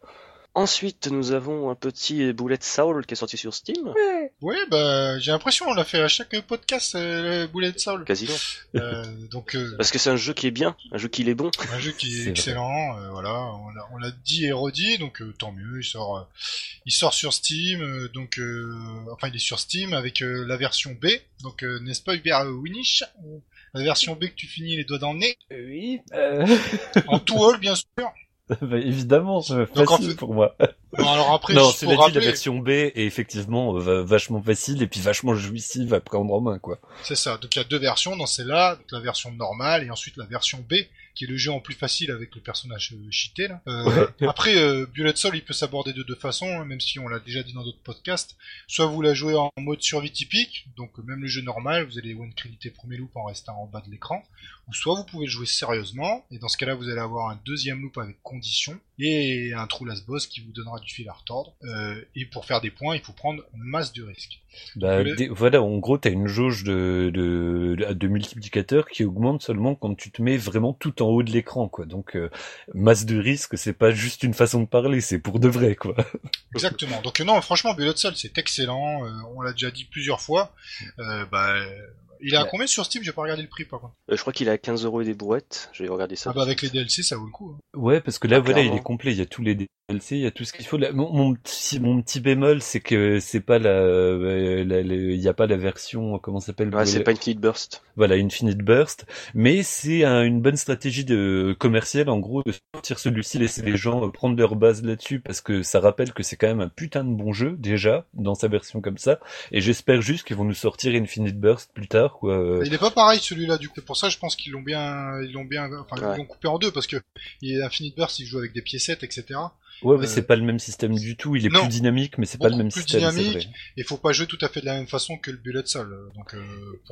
Ensuite, nous avons un petit Bullet Soul qui est sorti sur Steam. Ouais, bah j'ai l'impression on l'a fait à chaque podcast, euh, Bullet Soul. Quasiment. Euh, donc euh, Parce que c'est un jeu qui est bien, un jeu qui est bon. un jeu qui est excellent. euh, voilà, on l'a- dit et redit, donc euh, tant mieux. Il sort, euh, il sort sur Steam, euh, donc euh, enfin il est sur Steam avec euh, la version B. Donc euh, n'est-ce pas Hubert euh, Winish La version B que tu finis les doigts dans le nez, Oui, euh... en tout haut bien sûr. bah, évidemment, euh, Donc, en facile fait- pour moi. Bon, alors après, non, cela dit, rappeler, la version B est effectivement euh, va- vachement facile et puis vachement jouissive à prendre en main, quoi. c'est ça. Donc il y a deux versions dans celle-là, la version normale et ensuite la version B, qui est le jeu en plus facile avec le personnage euh, cheaté. Là. Euh, Après, euh, Bullet Soul, il peut s'aborder de deux façons, hein, même si on l'a déjà dit dans d'autres podcasts. Soit vous la jouez en mode survie typique, donc euh, même le jeu normal, vous allez one créditer premier loop en restant en bas de l'écran, ou soit vous pouvez le jouer sérieusement, et dans ce cas-là, vous allez avoir un deuxième loop avec condition, et un trou last boss qui vous donnera du fil à retordre. Euh, et pour faire des points, il faut prendre masse de risque. Bah, Le- voilà, en gros, t'as une jauge de, de, de multiplicateur qui augmente seulement quand tu te mets vraiment tout en haut de l'écran, quoi. Donc, euh, masse de risque, c'est pas juste une façon de parler, c'est pour de vrai, quoi. Exactement. Donc non, franchement, Bullet Soul, c'est excellent. euh, on l'a déjà dit plusieurs fois. Bah, il est à Ouais. combien sur Steam? J'ai pas regardé le prix par contre. Euh, je crois qu'il est à 15 euros et des brouettes. J'ai regardé ça. Ah bah avec les DLC, ça vaut le coup. hein. Ouais, parce que là, Ah, voilà, il est complet. Il y a tous les DLC, il y a tout ce qu'il faut. Là, mon, mon petit, mon petit bémol, c'est que c'est pas la, euh, il y a pas la version, comment ça s'appelle? Ouais, c'est pas Infinite Burst. Voilà, Infinite Burst. Mais c'est un- une bonne stratégie de commerciale, en gros, de sortir celui-ci, laisser les gens euh, prendre leur base là-dessus, parce que ça rappelle que c'est quand même un putain de bon jeu, déjà, dans sa version comme ça. Et j'espère juste qu'ils vont nous sortir Infinite Burst plus tard, quoi. Il est pas pareil celui-là du coup. Pour ça, je pense qu'ils l'ont bien, ils l'ont bien, enfin Ouais. ils l'ont coupé en deux parce que il est Infinite Burst, il joue avec des piécettes, etc. Ouais, mais Euh, c'est pas le même système du tout. Il est non. plus dynamique, mais c'est pas le même plus système, dynamique. vrai. Et faut pas jouer tout à fait de la même façon que le Bullet Soul. euh, Donc euh,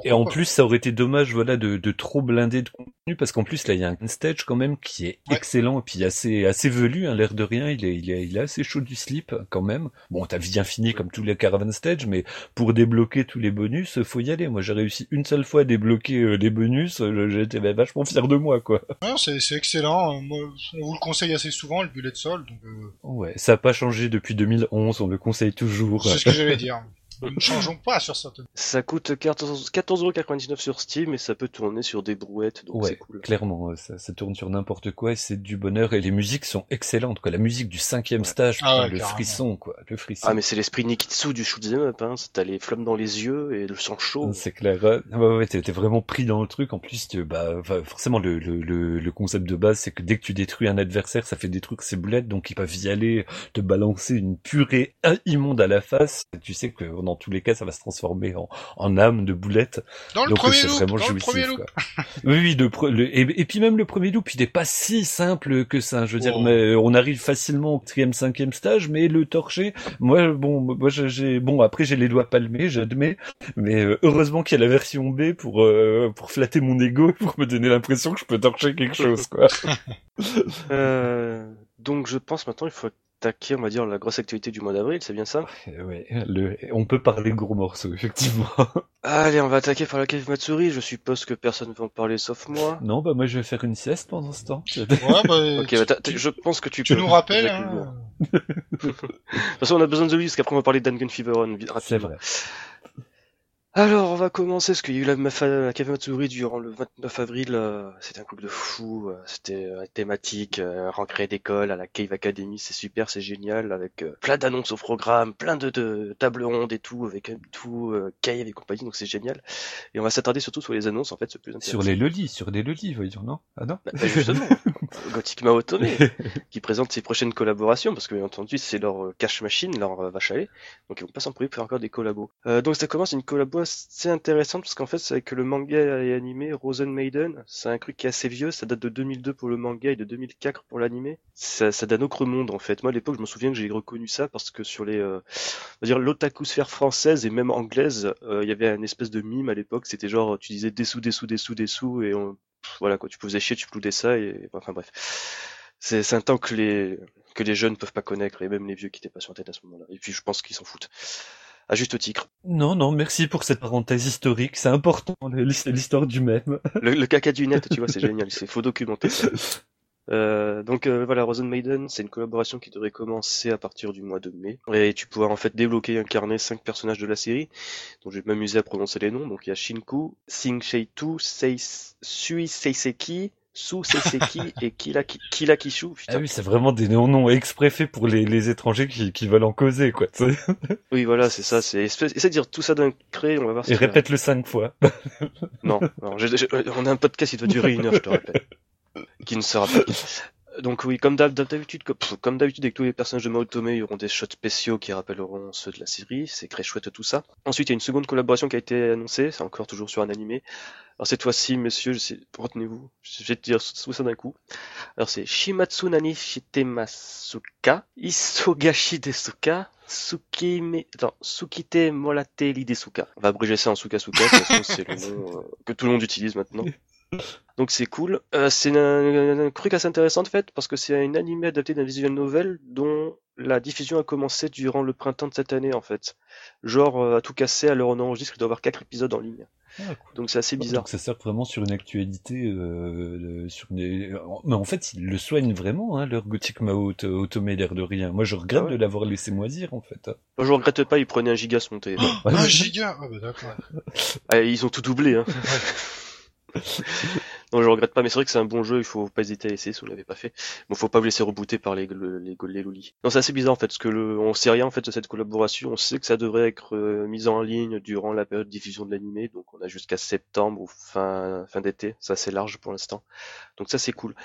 Et en pas. plus, ça aurait été dommage, voilà, de, de trop blinder de contenu, parce qu'en plus, là, il y a un stage quand même qui est Ouais. excellent, et puis assez, assez velu, hein, l'air de rien, il est, il est, il est assez chaud du slip, quand même. Bon, t'as bien fini comme tous les caravan stage, mais pour débloquer tous les bonus, faut y aller. Moi, j'ai réussi une seule fois à débloquer euh, les bonus, euh, j'étais bah, vachement fier de moi, quoi. Ouais, c'est c'est excellent. euh, Moi, on vous le conseille assez souvent le Bullet. Donc euh, Ouais, ça a pas changé depuis 2011, on le conseille toujours. c'est ce que j'allais dire. Ne changeons pas sur certaines. Ça coûte 14 14,99€ sur Steam et ça peut tourner sur des brouettes, donc Ouais, c'est cool. clairement, euh, ça, ça tourne sur n'importe quoi et c'est du bonheur et les musiques sont excellentes quoi. La musique du cinquième stage, Ah ouais, le carrément. frisson quoi, le frisson. Ah mais c'est l'esprit Nikitsu du shoot'em up, hein. T'as les flammes dans les yeux et le sang chaud. C'est clair. Ouais, ouais, ouais, t'es t'es vraiment pris dans le truc. En plus, tu- bah, forcément, le, le, le, le concept de base, c'est que dès que tu détruis un adversaire, ça fait des trucs ses boulettes, donc ils peuvent y aller, te balancer une purée immonde à la face. Tu sais que dans tous les cas, ça va se transformer en, en âme de boulettes. Dans le Donc premier c'est loop, vraiment dans le jouissif. premier loop. quoi. oui, oui, le, pre- le- et, et puis même le premier loop, il est pas si simple que ça. Je veux dire, Oh. mais on arrive facilement au quatrième, cinquième stage, mais le torcher, moi, bon, moi, j'ai- bon, après j'ai les doigts palmés, j'admets, mais euh, heureusement qu'il y a la version B pour euh, pour flatter mon ego, pour me donner l'impression que je peux torcher quelque chose, quoi. Euh, donc je pense maintenant il faut attaquer, on va dire, la grosse actualité du mois d'avril, c'est bien ça? Ouais, le, on peut parler gros morceaux, effectivement. Allez, on va attaquer par la cave Matsuri, je suppose que personne ne va en parler sauf moi. non, bah moi je vais faire une sieste pendant ce temps. Ouais, bah, Ok, tu, bah, t'as- t'as- je pense que tu, tu peux. nous rappelles. Hein. De toute façon, on a besoin de lui, parce qu'après on va parler d'Angun Fever C'est vrai. Alors, on va commencer, parce qu'il y a eu la, la Matsuri durant le 29 avril, euh, c'était un coup de fou, euh, c'était euh, thématique, euh, rentrée d'école à la Cave Academy, c'est super, c'est génial, avec plein d'annonces au programme, plein de, de tables rondes et tout, avec tout, Cave et compagnie, donc c'est génial. Et on va s'attarder surtout sur les annonces, en fait, plus intéressant. Sur les lolis, sur les lolis, voyons, non? Ah non? Bah, bah, justement, Gothic Maotome, qui présente ses prochaines collaborations, parce que bien entendu c'est leur cash machine, leur vache à lait, donc ils vont pas s'en priver pour faire encore des collabos. Donc ça commence une collabo assez intéressante, parce qu'en fait c'est avec le manga et animé Rosen Maiden, c'est un truc qui est assez vieux, ça date de 2002 pour le manga et de 2004 pour l'animé. Ça, ça d'un autre monde en fait. Moi à l'époque je me souviens que j'ai reconnu ça parce que sur les, euh, on va dire l'otakusphère française et même anglaise, euh, il y avait un espèce de mime à l'époque, c'était genre tu disais dessous, dessous, dessous, dessous, et on, pff, voilà quoi, tu faisais chier, tu ploudais ça, et enfin bref. C'est un temps que les, que les jeunes peuvent pas connaître, et même les vieux qui étaient pas sur la tête à ce moment-là. Et puis je pense qu'ils s'en foutent. À juste titre. Non, non, merci pour cette parenthèse historique, c'est important, l'his- l'histoire du même. Le, le caca du net, tu vois, c'est génial, c'est faut documenter ça. Euh, donc euh, voilà, Rosen Maiden, c'est une collaboration qui devrait commencer à partir du mois de mai. Et tu pourras en fait débloquer et incarner cinq personnages de la série, dont je vais m'amuser à prononcer les noms. Donc il y a Shinku, Sing Sheitu, Seis, Sui Seiseki, Su Seiseki et Kila, Kila Kishu. Putain. Ah oui, c'est vraiment des noms exprès faits pour les, les étrangers qui, qui veulent en causer, quoi. oui, voilà, c'est ça. C'est essaie de dire tout ça d'un cré, on va voir. Et répète-le cinq fois. non, non on a un podcast qui doit durer une heure, je te rappelle qui ne sera pas. Donc oui, comme d'habitude, comme d'habitude avec tous les personnages de Maotome, il y auront des shots spéciaux qui rappelleront ceux de la série. C'est très chouette tout ça. Ensuite, il y a une seconde collaboration qui a été annoncée. C'est encore toujours sur un animé. Alors cette fois-ci, messieurs, retenez-vous. Je vais te dire tout ça d'un coup. Alors c'est Shimatsu Nani Shitemasuka, Isogashi Desuka. Attends, Tsukite Molate Lidesuka. On va abréger ça en Suka Suka, c'est le nom euh, que tout le monde utilise maintenant. Donc c'est cool. Euh, c'est un, truc assez intéressant en fait parce que c'est une animé adapté d'un visual novel dont la diffusion a commencé durant le printemps de cette année en fait. Genre euh, à tout casser à l'heure où on enregistre, il doit y avoir 4 épisodes en ligne. Ah, Donc c'est assez bizarre. Donc ça sert vraiment sur une actualité, euh, sur mais en fait ils le soignent vraiment, hein, leur gothique Mao automé l'air de rien. Moi je regrette ah de l'avoir laissé moisir en fait. Moi je regrette pas, ils prenaient un giga se monter. un giga ah bah d'accord. Ah, ils ont tout doublé. Hein. non, je regrette pas, mais c'est vrai que c'est un bon jeu, il faut pas hésiter à essayer si vous l'avez pas fait. Bon, faut pas vous laisser rebooter par les, les, les, loulis. Non, c'est assez bizarre en fait, parce que le, on sait rien en fait de cette collaboration, on sait que ça devrait être euh, mis en ligne durant la période de diffusion de l'animé, donc on a jusqu'à septembre ou fin, fin d'été, c'est assez large pour l'instant. Donc ça c'est cool.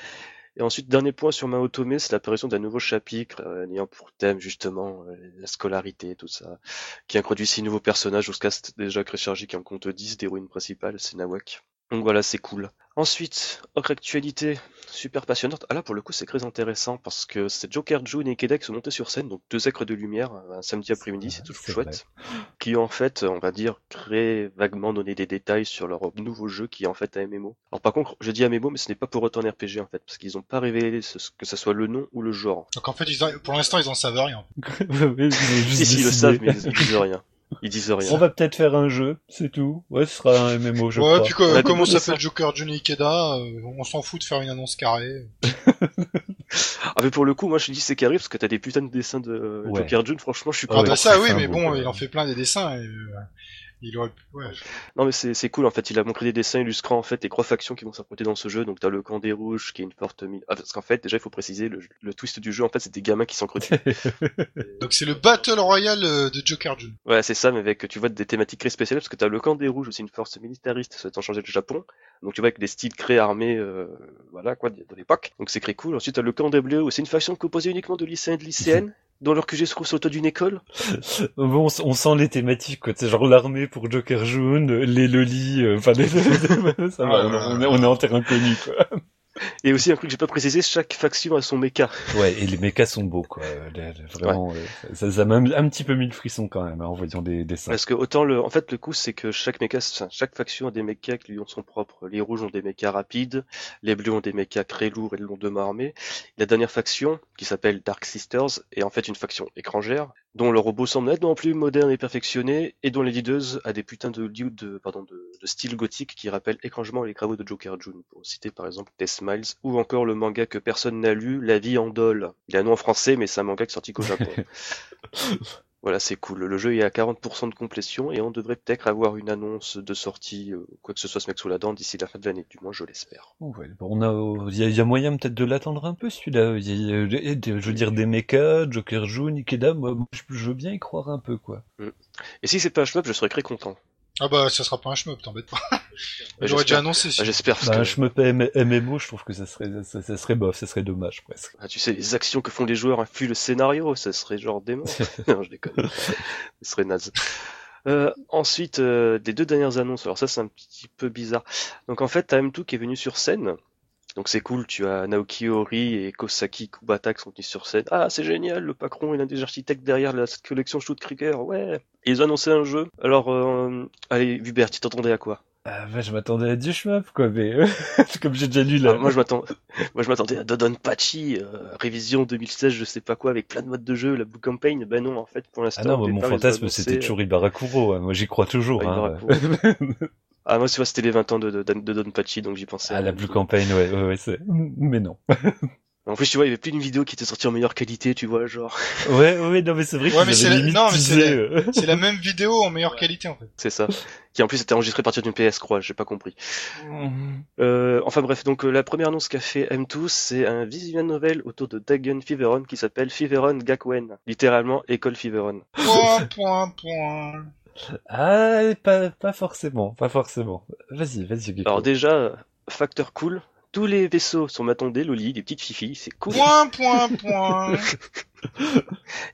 Et ensuite, dernier point sur Maotome, c'est l'apparition d'un nouveau chapitre euh, ayant pour thème justement euh, la scolarité, tout ça, qui introduit six nouveaux personnages jusqu'à déjà Créchargie qui en compte 10 d'héroïnes principales, c'est Nawak. Donc voilà, c'est cool. Ensuite, autre actualité super passionnante. Ah là, pour le coup, c'est très intéressant parce que c'est Joker June et Kedek sont montés sur scène, donc deux acres de lumière, un samedi après-midi, c'est tout chouette. Qui en fait, on va dire, très vaguement donné des détails sur leur nouveau jeu qui est en fait un MMO. Alors par contre, je dis MMO, mais ce n'est pas pour autant un RPG en fait, parce qu'ils n'ont pas révélé que ce soit le nom ou le genre. Donc en fait, pour l'instant, ils en savent rien. si, si, ils le savent, mais ils disent rien. Ils disent rien. On va peut-être faire un jeu, c'est tout. Ouais, ce sera un MMO, je ouais, crois. Puis que, comment s'appelle Joker Johnny Ikeda euh, On s'en fout de faire une annonce carrée. ah mais pour le coup, moi je dis c'est carré parce que t'as des putains de dessins de Joker June. Franchement, je suis ah, bah ça oui, mais bon, il en fait plein des dessins. Et, euh, il aurait... ouais. Non mais c'est cool en fait, il a montré des dessins illustrant en fait les trois factions qui vont s'affronter dans ce jeu. Donc t'as le camp des rouges qui est une forte mine. Ah, parce qu'en fait déjà il faut préciser le, le, twist du jeu en fait c'est des gamins qui s'entretuent. donc c'est le Battle Royale euh, de Joker June. Ouais c'est ça mais avec tu vois des thématiques très spéciales parce que t'as le camp des rouges aussi une force militariste souhaitant changer le Japon. Donc tu vois avec des styles créés armés euh, voilà quoi de l'époque. Donc c'est très cool. Ensuite t'as le camp des bleus c'est une faction composée uniquement de lycéens et de lycéennes dans leur QG se trouve sur le toit d'une école Bon, on, sent les thématiques, quoi. C'est genre l'armée pour Joker Jaune, les lolis, euh, enfin, ça va, on, est, on est en terrain connu, quoi. Et aussi un truc que j'ai pas précisé, chaque faction a son mecha. Ouais, et les mechas sont beaux, quoi. Vraiment, ça, ça m'a un petit peu mis le frisson quand même, hein, en voyant des dessins. Parce que autant le, en fait, le coup, c'est que chaque mecha, chaque faction a des mechas qui lui ont son propre. Les rouges ont des mechas rapides, les bleus ont des mechas très lourds et longs de armée. La dernière faction, qui s'appelle Dark Sisters, est en fait une faction étrangère, dont le robot semble nettement plus moderne et perfectionné, et dont les leaders a des putains de, de, pardon, de, style gothique qui rappellent étrangement les travaux de Joker June, pour citer par exemple Death Smiles, ou encore le manga que personne n'a lu, La vie en dol. Il a un nom en français, mais c'est un manga qui est sorti qu'au Japon. Voilà, c'est cool. Le jeu est à 40% de complétion et on devrait peut-être avoir une annonce de sortie, euh, quoi que ce soit ce mec sous la dent d'ici la fin de l'année. Du moins, je l'espère. on a, il y, a moyen peut-être de l'attendre un peu celui-là. je veux dire des mechas, Joker June, Ikeda. Moi, je veux bien y croire un peu, quoi. Mm. Et si c'est pas un shmup, je serais très content. Ah bah ça sera pas un shmup, t'embête pas. J'aurais déjà annoncé. Bah, J'espère. Bah, Un shmup MMO, je trouve que ça serait, ça, serait bof, ça serait dommage presque. Ah, tu sais, les actions que font les joueurs influent le scénario, ça serait genre démon. non, je déconne. ça serait naze. Euh, ensuite, euh, des deux dernières annonces. Alors ça, c'est un petit peu bizarre. Donc en fait, t'as M2 qui est venu sur scène donc c'est cool, tu as Naoki Ori et Kosaki Kubata qui sont venus sur scène. Ah, c'est génial, le patron est l'un des architectes derrière la collection Shoot Cricker, ouais. Et ils ont annoncé un jeu. Alors, euh, allez, Hubert, tu t'attendais à quoi? Ah, bah, je m'attendais à du quoi, mais comme j'ai déjà lu là. Ah, moi, je m'attends, moi, je m'attendais à Dodon Pachi, euh, révision 2016, je sais pas quoi, avec plein de modes de jeu, la Blue Campaign. Ben non, en fait, pour l'instant. Ah non, mon fantasme, c'était toujours Ibarakuro. Hein. Moi, j'y crois toujours. Ah, hein. Ah, moi, tu vois, c'était les 20 ans de, de, de Don Pachi, donc j'y pensais. Ah, la Blue Campaign, ouais, ouais, ouais, c'est... Mais non. En plus, tu vois, il y avait plus d'une vidéo qui était sortie en meilleure qualité, tu vois, genre. Ouais, ouais, non, mais c'est vrai Ouais, mais c'est la- non, mais c'est la- euh. Même vidéo en meilleure qualité en fait. C'est ça. qui en plus était enregistrée à partir d'une PS, crois, j'ai pas compris. Euh, enfin bref, donc euh, la première annonce qu'a fait M2, c'est un visual novel autour de Dagon Feveron qui s'appelle Feveron Gakuen. Littéralement, école Feveron. Point, point, point. Ah, pas, pas forcément, pas forcément. Vas-y, vas-y, Gecko. Alors déjà, facteur cool, tous les vaisseaux sont maintenant des lolis, des petites fifilles, c'est cool. Point, point, point.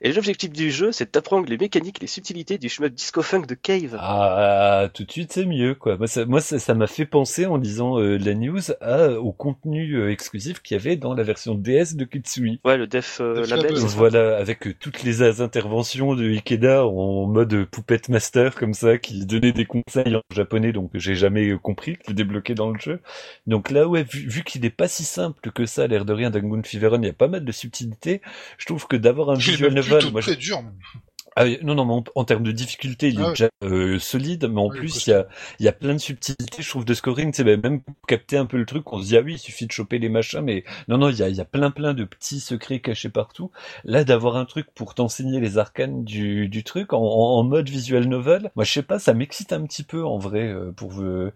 Et l'objectif du jeu, c'est d'apprendre les mécaniques, les subtilités du shmup disco funk de Cave. Ah, tout de suite c'est mieux quoi. Moi, ça, moi, ça, ça m'a fait penser en lisant euh, la news à, au contenu euh, exclusif qu'il y avait dans la version DS de Kitsui. Ouais, le Def euh, Def Label. Voilà, avec euh, toutes les interventions de Ikeda en mode puppet master comme ça, qui donnait des conseils en japonais, donc j'ai jamais compris, que débloqué dans le jeu. Donc là, ouais, vu, vu qu'il est pas si simple que ça, l'air de rien, Dangun Feveron, il y a pas mal de subtilités. Je trouve que d'avoir un visual novel, moi, je- très dur. même. Ah non, non, mais en, en termes de difficulté, il est Ah déjà euh, solide, mais en plus, il y a, il y a plein de subtilités, je trouve, de scoring, tu sais, ben, même pour capter un peu le truc, on se dit, ah oui, il suffit de choper les machins, mais non, non, il y a, il y a plein, plein de petits secrets cachés partout. Là, d'avoir un truc pour t'enseigner les arcanes du, du truc, en, en, en mode visual novel, moi, je sais pas, ça m'excite un petit peu, en vrai, euh, pour... euh,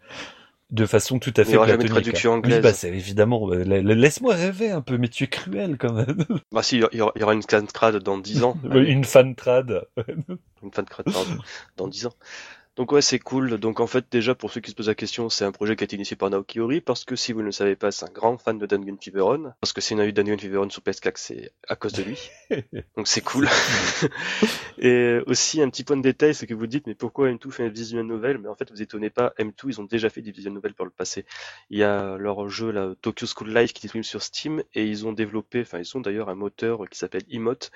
de façon tout à fait aura jamais de platonique. traduction Oui, anglaise. bah, c'est évidemment, euh, la- la- laisse-moi rêver un peu, mais tu es cruel quand même. Bah si, il y aura, il y aura une fan crade dans 10 ans. Une fan trad. Une fan crade, pardon, dans 10 ans. Donc ouais, c'est cool. Donc en fait, déjà, pour ceux qui se posent la question, c'est un projet qui a été initié par Naoki Ori, parce que si vous ne le savez pas, c'est un grand fan de Dangan Feveron. Parce que si on a eu Dangan Feveron sur PS4, c'est à cause de lui. Donc c'est cool. Et aussi, un petit point de détail, c'est que vous dites, mais pourquoi M2 fait un visual novel Mais en fait, vous étonnez pas, M2, ils ont déjà fait des visual novels par le passé. Il y a leur jeu, là, Tokyo School Life, qui est disponible sur Steam, et ils ont développé, enfin, ils ont d'ailleurs un moteur qui s'appelle Emote,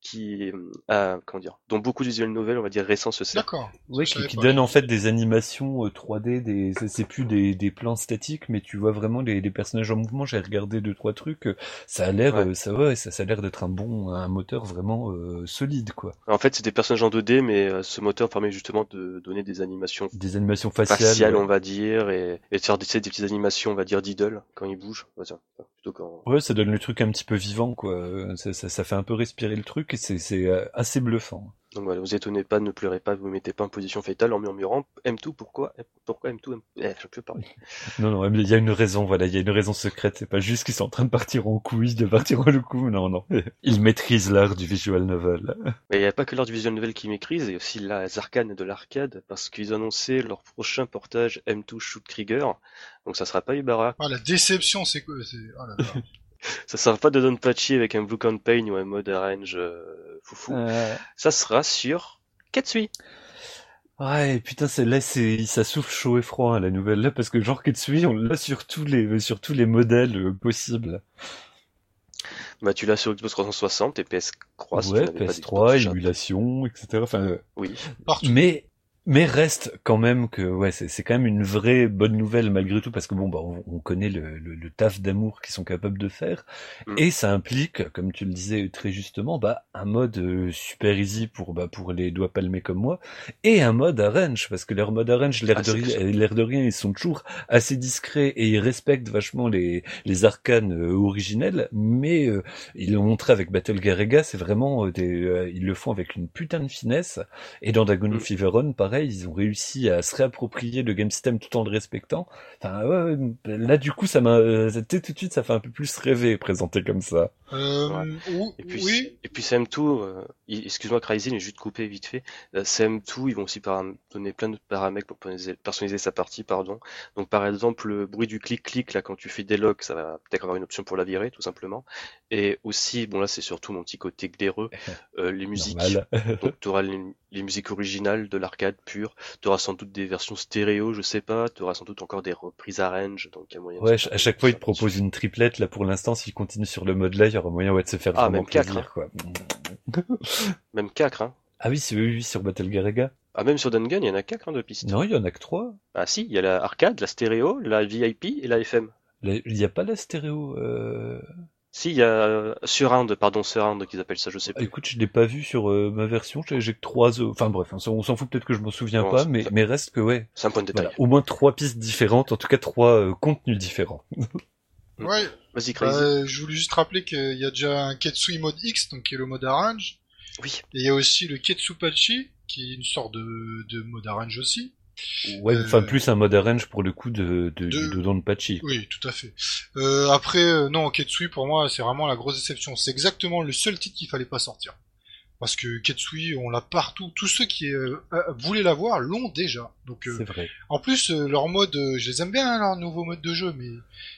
qui a, comment dire, dont beaucoup de visual novels, on va dire, récents se servent. D'accord. Ouais, Je qui, donne en fait des animations euh, 3D, des, c'est- plus des, des plans statiques, mais tu vois vraiment les, les personnages en mouvement. J'ai regardé deux trois trucs, euh, ça a l'air, Ouais. euh, ça ouais, ça, ça a l'air d'être un bon, un moteur vraiment euh, solide quoi. En fait, c'est des personnages en 2D, mais euh, ce moteur permet justement de donner des animations Des animations faciales. faciales, ouais. on va dire, et, et de faire des, des petites animations, on va dire, d'idole, quand ils bougent. Enfin, plutôt quand... Ouais, ça donne le truc un petit peu vivant quoi. Euh, Ça, ça, ça fait un peu respirer le truc c'est euh, assez bluffant. Donc voilà, vous étonnez pas, ne pleurez pas, vous mettez pas en position fétale en murmurant M2, pourquoi? Pourquoi M2 M... Eh, je peux parler. Non non, mais il y a une raison, voilà, il y a une raison secrète. C'est pas juste qu'ils sont en train de partir en couille, de partir en coup. Non non, ils maîtrisent l'art du visual novel. Mais il n'y a pas que l'art du visual novel qui maîtrise, il y a aussi les arcanes de l'arcade, parce qu'ils annoncé leur prochain portage M2 Shoot Krieger. Donc ça sera pas Ibarra, Ah, la déception, c'est quoi? C'est... Oh là là. ça sera pas de Don Pachi avec un Blue Campaign ou un mode arrange euh, foufou. Euh, Ça sera sur Katsui. Ouais, putain, c'est là, c'est ça souffle chaud et froid hein, la nouvelle là, parce que genre Ketsui, on l'a sur tous les sur tous les modèles euh, possibles. Bah tu l'as sur Xbox 360 et PS Croix si tu ouais, n'avais pas PS3, d'Xbox Jap. émulation, etc. Enfin, euh, Oui. Partout. mais mais reste quand même que ouais, c'est c'est quand même une vraie bonne nouvelle malgré tout parce que bon bah on, on connaît le, le, le taf d'amour qu'ils sont capables de faire Mm. et ça implique, comme tu le disais très justement, bah un mode euh, super easy pour bah pour les doigts palmés comme moi et un mode arrange parce que leur mode arrange l'air Ah, de c'est rien, clair. l'air de rien ils sont toujours assez discrets et ils respectent vachement les les arcanes euh, originelles mais euh, ils l'ont montré avec Battle Garega c'est vraiment euh, des euh, ils le font avec une putain de finesse et dans Dagon Mm. Feveron pareil ils ont réussi à se réapproprier le game system tout en le respectant enfin ouais, là du coup ça m'a euh, tout de suite ça fait un peu plus rêver présenté comme ça Euh, Ouais. Et puis, oui. et puis CM2, euh, excuse-moi Crazy, mais juste coupé vite fait. Euh, CM2, ils vont aussi donner plein de paramètres pour personnaliser, personnaliser sa partie, pardon. Donc par exemple, le bruit du clic-clic, là, quand tu fais des logs, ça va peut-être avoir une option pour la virer, tout simplement. Et aussi, bon là, c'est surtout mon petit côté glaireux, euh, les musiques. normal Donc tu auras les, les musiques originales de l'arcade pure, tu auras sans doute des versions stéréo, je sais pas, tu auras sans doute encore des reprises arrange, donc il y a moyen de ouais à chaque fois ils te proposent une triplette. Là pour l'instant s'ils continuent sur le mode là il y aura moyen ouais, de se faire Ah, vraiment même quatre, plaisir quoi. Même 4, hein. ah oui c'est oui, oui sur Battle Garega. Ah, même sur Dungeon, il y en a 4 hein, de pistes. non il y en a que trois. Ah si, il y a la arcade, la stéréo, la VIP et la FM. Il n'y a pas la stéréo euh... Si, il y a euh, Surround, pardon, Surround qu'ils appellent ça, je sais Ah, plus. Écoute, je l'ai pas vu sur euh, ma version. J'ai que trois. euh, Enfin bref, on s'en fout peut-être que je m'en souviens Bon, pas, mais reste que ouais. C'est un point de détail. Voilà, au moins trois pistes différentes, en tout cas trois euh, contenus différents. Ouais, Vas-y, Crazy. euh, je voulais juste rappeler qu'il y a déjà un Ketsui mode X, donc qui est le mode arrange. Oui. Et il y a aussi le Ketsupachi, qui est une sorte de, de mode arrange aussi. Ouais, Euh, enfin plus un mode arrange pour le coup de de, de- du Dodonpachi. Oui, tout à fait. Euh, après, euh, non, Ketsui, pour moi, c'est vraiment la grosse déception. C'est exactement le seul titre qu'il fallait pas sortir. Parce que Ketsui, on l'a partout. Tous ceux qui euh, euh, voulaient l'avoir l'ont déjà. Donc, euh, C'est vrai. en plus, euh, leur mode, euh, je les aime bien, hein, leur nouveau mode de jeu, mais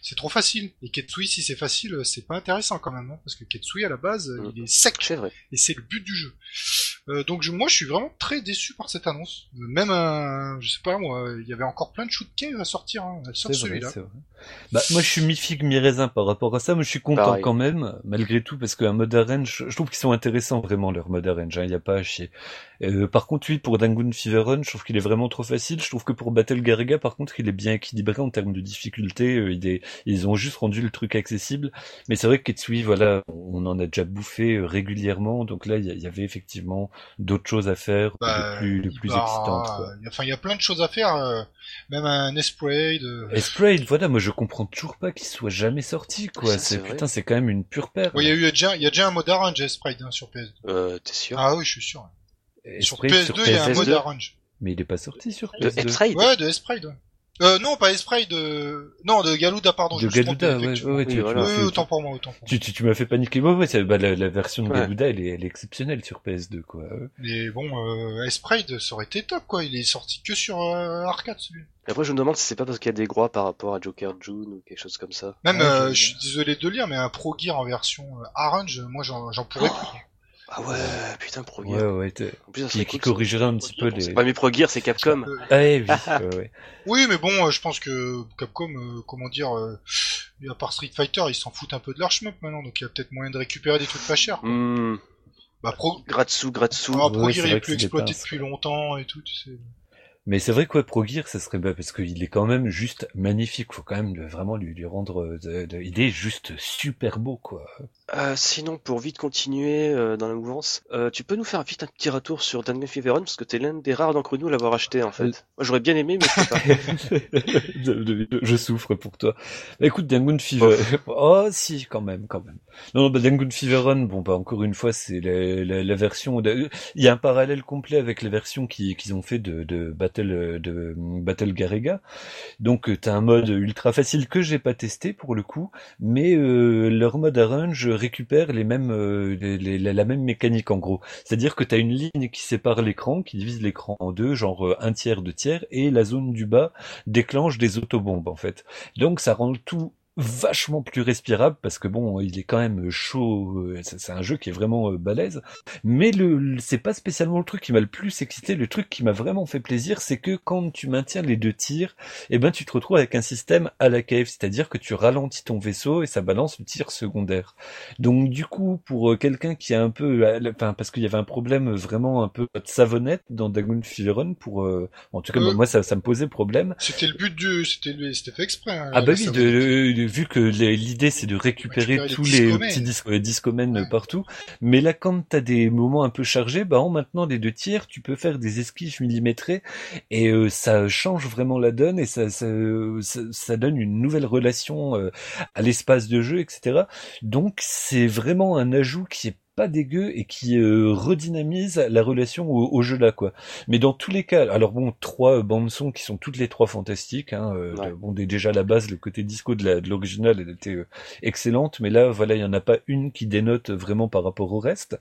c'est trop facile. Et Ketsui, si c'est facile, euh, c'est pas intéressant quand même, hein, parce que Ketsui, à la base, euh, Mm. il est sec. C'est vrai. Et c'est le but du jeu. Euh, donc je- moi je suis vraiment très déçu par cette annonce. Euh, Même un, je sais pas moi, il y avait encore plein de shoot cave à sortir, hein, sauf celui-là. Bah, moi, je suis mi-figue, mi-raisin par rapport à ça, mais je suis content Pareil. quand même, malgré tout, parce qu'un mode arrange, je trouve qu'ils sont intéressants vraiment, leur mode arrange, il n'y a pas à chier. Euh, par contre, oui, pour Dangun Fever Run, je trouve qu'il est vraiment trop facile. Je trouve que pour Battle Garriga, par contre, il est bien équilibré en termes de difficulté. euh, il est- ils ont juste rendu le truc accessible. Mais c'est vrai que Ketsui, voilà, on en a déjà bouffé euh, régulièrement, donc là, il y, a- il y avait effectivement d'autres choses à faire, Bah, de plus, de plus excitantes, quoi. il y a- Enfin il y a plein de choses à faire, euh, même un Esprade. euh, Et Sprayed, voilà, moi je comprends toujours pas qu'il soit jamais sorti, quoi. Ça, c'est putain, c'est quand même une pure paire. ouais, il y a eu déjà, il y a déjà un mode arrange Esprade hein, sur PS2. Euh, t'es sûr? Ah oui, je suis sûr. Sur Sprayed PS2, il y a un PS2. mode arrange. Mais il est pas sorti sur De PS2. Epside Ouais, de Esprade. Ouais. Euh, non, pas Esprade, euh... non, de Galuda, pardon. De Galuda, ouais, ouais, tu, Oui, tu voilà. m'as Oui, fait- autant pour moi, autant pour moi. tu, tu, tu m'as fait paniquer. Ouais, ouais, c'est- bah, la, la version de Ouais. Galuda, elle est, elle est exceptionnelle sur PS2, quoi. Mais bon, euh, ça aurait été top, quoi. Il est sorti que sur euh, arcade, celui Et Après, je me demande si c'est pas parce qu'il y a des droits par rapport à Joker June ou quelque chose comme ça. Même, Ouais, euh, je- suis désolé de le lire, mais un Pro Gear en version euh, Arrange, moi j'en j'en pourrais plus. Ah ouais, putain, Pro Ouais, Gear. ouais, t'es- En plus, ça qui, serait qui cool, ça. corrigerait un petit peu les... C'est pas mes Pro Gear, c'est Capcom. Ah, oui, ouais, ouais. oui, mais bon, euh, je pense que Capcom, euh, comment dire, euh, à part Street Fighter, ils s'en foutent un peu de leur shmup maintenant, donc il y a peut-être moyen de récupérer des trucs pas chers. quoi. Hmm, Bah, Pro, Gratsu, Gratsu. ah, Pro ouais, Gear c'est il vrai est que plus c'est des exploité pinces, depuis longtemps et tout, tu sais. Mais c'est vrai que ouais, Pro Gear, ça serait bah, parce qu'il est quand même juste magnifique. Faut quand même le- vraiment lui, lui rendre. euh, de- de- il est juste super beau, quoi. Euh, sinon, pour vite continuer euh, dans la mouvance, euh, tu peux nous faire vite un petit retour sur Dangan Fever Run parce que t'es l'un des rares d'entre nous à l'avoir acheté en fait. Moi, j'aurais bien aimé, mais je peux pas. Je souffre pour toi. Écoute, Dangun Fever. Oh, si, quand même, quand même. Non, non, bah, Dangun Fever Run, bon, bah, encore une fois, c'est la, la, la version. de- Il y a un parallèle complet avec les versions qui- qu'ils ont fait de, de Battle de Battle Garega. Donc, t'as un mode ultra facile que j'ai pas testé pour le coup, mais leur mode arrange récupère les mêmes, euh, la, même mécanique en gros. C'est-à-dire que t'as une ligne qui sépare l'écran, qui divise l'écran en deux, genre euh, un tiers, deux tiers, et la zone du bas déclenche des autobombes en fait. Donc ça rend tout vachement plus respirable parce que bon il est quand même chaud euh, c'est un jeu qui est vraiment euh, balèze. Mais le, c'est pas spécialement le truc qui m'a le plus excité. Le truc qui m'a vraiment fait plaisir c'est que quand tu maintiens les deux tirs eh ben tu te retrouves avec un système à la KF c'est-à-dire que tu ralentis ton vaisseau et ça balance le tir secondaire. Donc du coup pour euh, quelqu'un qui a un peu enfin parce qu'il y avait un problème vraiment un peu de savonnette dans Dagon Fever Run pour euh, en tout cas Euh. moi ça, ça me posait problème. C'était le but du, c'était fait exprès. hein, ah bah oui, de, de- vu que les- l'idée c'est de récupérer, Récupérer les tous les discomènes. petits disco, les discomènes Ouais. partout, mais là quand t'as des moments un peu chargés, bah en maintenant les deux tiers, tu peux faire des esquives millimétrées et euh, ça change vraiment la donne et ça, ça, ça, ça donne une nouvelle relation euh, à l'espace de jeu, etc. Donc c'est vraiment un ajout qui est pas dégueu et qui euh, redynamise la relation au, au jeu là quoi. Mais dans tous les cas, alors bon, trois bandes son qui sont toutes les trois fantastiques. Hein, euh, Ouais. bon, dé- déjà à la base, le côté disco de l'original, elle était euh, excellente, mais là, voilà, il y en a pas une qui dénote vraiment par rapport au reste.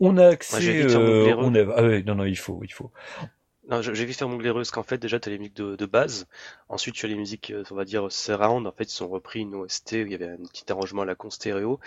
On a Ouais, accès, euh, blaireux. on a, ah ouais, non non, il faut, il faut. Non, je- j'ai vu faire mon glaireux parce qu'en fait, déjà, t'as les musiques de, de base. Ensuite, tu as les musiques, euh, on va dire, surround. En fait, ils ont repris une OST où il y avait un petit arrangement à la con stéréo.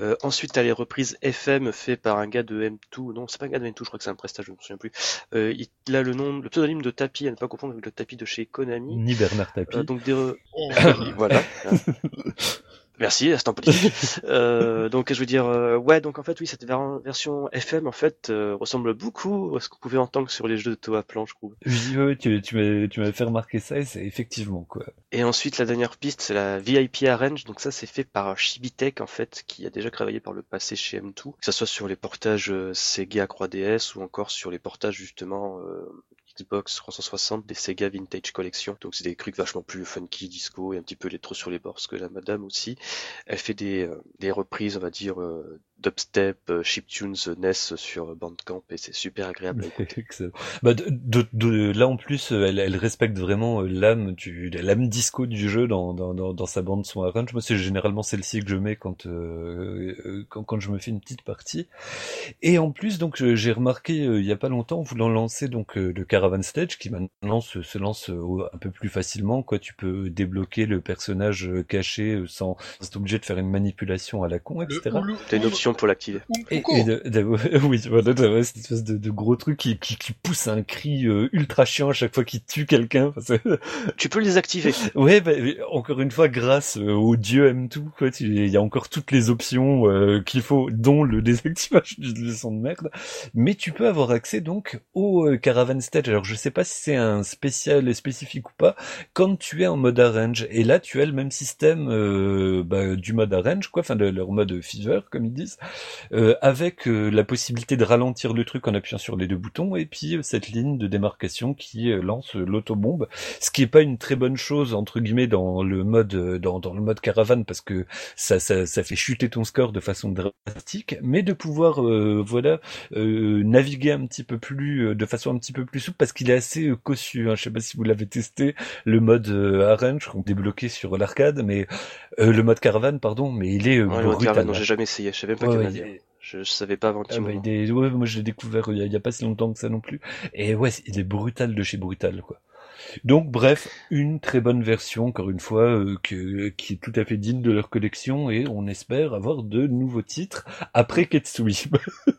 Euh, ensuite, t'as les reprises FM faites par un gars de M2. Non, c'est pas un gars de M2, je crois que c'est un prestage, je me souviens plus. Euh, il a le nom, le pseudonyme de Tapi, à ne pas confondre avec le Tapi de chez Konami. Ni Bernard Tapie. Euh, donc des re- voilà. Merci, instant politique. euh, donc je veux dire, euh, ouais, donc en fait oui, cette version FM en fait euh, ressemble beaucoup à ce qu'on pouvait entendre sur les jeux de Toa Plan, je trouve. Oui, oui, tu, tu m'as tu m'as fait remarquer ça et c'est effectivement quoi. Et ensuite la dernière piste, c'est la VIP Arrange, donc ça c'est fait par Shibitech en fait, qui a déjà travaillé par le passé chez M2, que ce soit sur les portages euh, Sega 3DS ou encore sur les portages justement Xbox 360 des Sega Vintage Collection. Donc c'est des trucs vachement plus funky, disco et un petit peu trop sur les bords, parce que la madame aussi, elle fait des, euh, des reprises, on va dire, euh, dubstep, euh, chiptunes NES sur Bandcamp et c'est super agréable. bah de, de, de, là en plus, elle, elle respecte vraiment l'âme du l'âme disco du jeu dans, dans, dans, dans sa bande son arrange. Moi c'est généralement celle-ci que je mets quand, euh, quand quand je me fais une petite partie. Et en plus donc j'ai remarqué il y a pas longtemps en voulant lancer donc le Caravan Stage qui maintenant se, se lance un peu plus facilement quoi. Tu peux débloquer le personnage caché sans, sans être obligé de faire une manipulation à la con etc. T'as une option pour l'activer. Et, de, oui, voilà, cette espèce de, gros truc qui, qui, qui, pousse un cri euh, ultra chiant à chaque fois qu'il tue quelqu'un. tu peux les activer. Ouais, bah, encore une fois, grâce euh, au dieu M2, quoi, il y a encore toutes les options euh, qu'il faut, dont le désactivage du son de merde. Mais tu peux avoir accès donc au Caravan Stage. Alors je sais pas si c'est un spécial spécifique ou pas. Quand tu es en mode arrange, et là tu as le même système bah, du mode arrange, quoi, enfin de leur mode fever comme ils disent, euh, avec euh, la possibilité de ralentir le truc en appuyant sur les deux boutons, et puis euh, cette ligne de démarcation qui lance l'autobombe, ce qui est pas une très bonne chose entre guillemets dans le mode dans, dans le mode caravane parce que ça, ça, ça fait chuter ton score de façon drastique, mais de pouvoir voilà naviguer un petit peu plus de façon un petit peu plus souple parce qu'il est assez cossu. Hein. Je sais pas si vous l'avez testé le mode arrange qu'on débloqué sur l'arcade, mais le mode caravane pardon, mais il est ouais, brutal. non, j'ai jamais essayé, je savais pas je, savais pas avant ah bah, ouais, moi je l'ai découvert il y, a, pas si longtemps que ça non plus. Et ouais, il est brutal de chez brutal quoi. Donc bref, une très bonne version, encore une fois, euh, que, qui est tout à fait digne de leur collection et on espère avoir de nouveaux titres après Ketsui.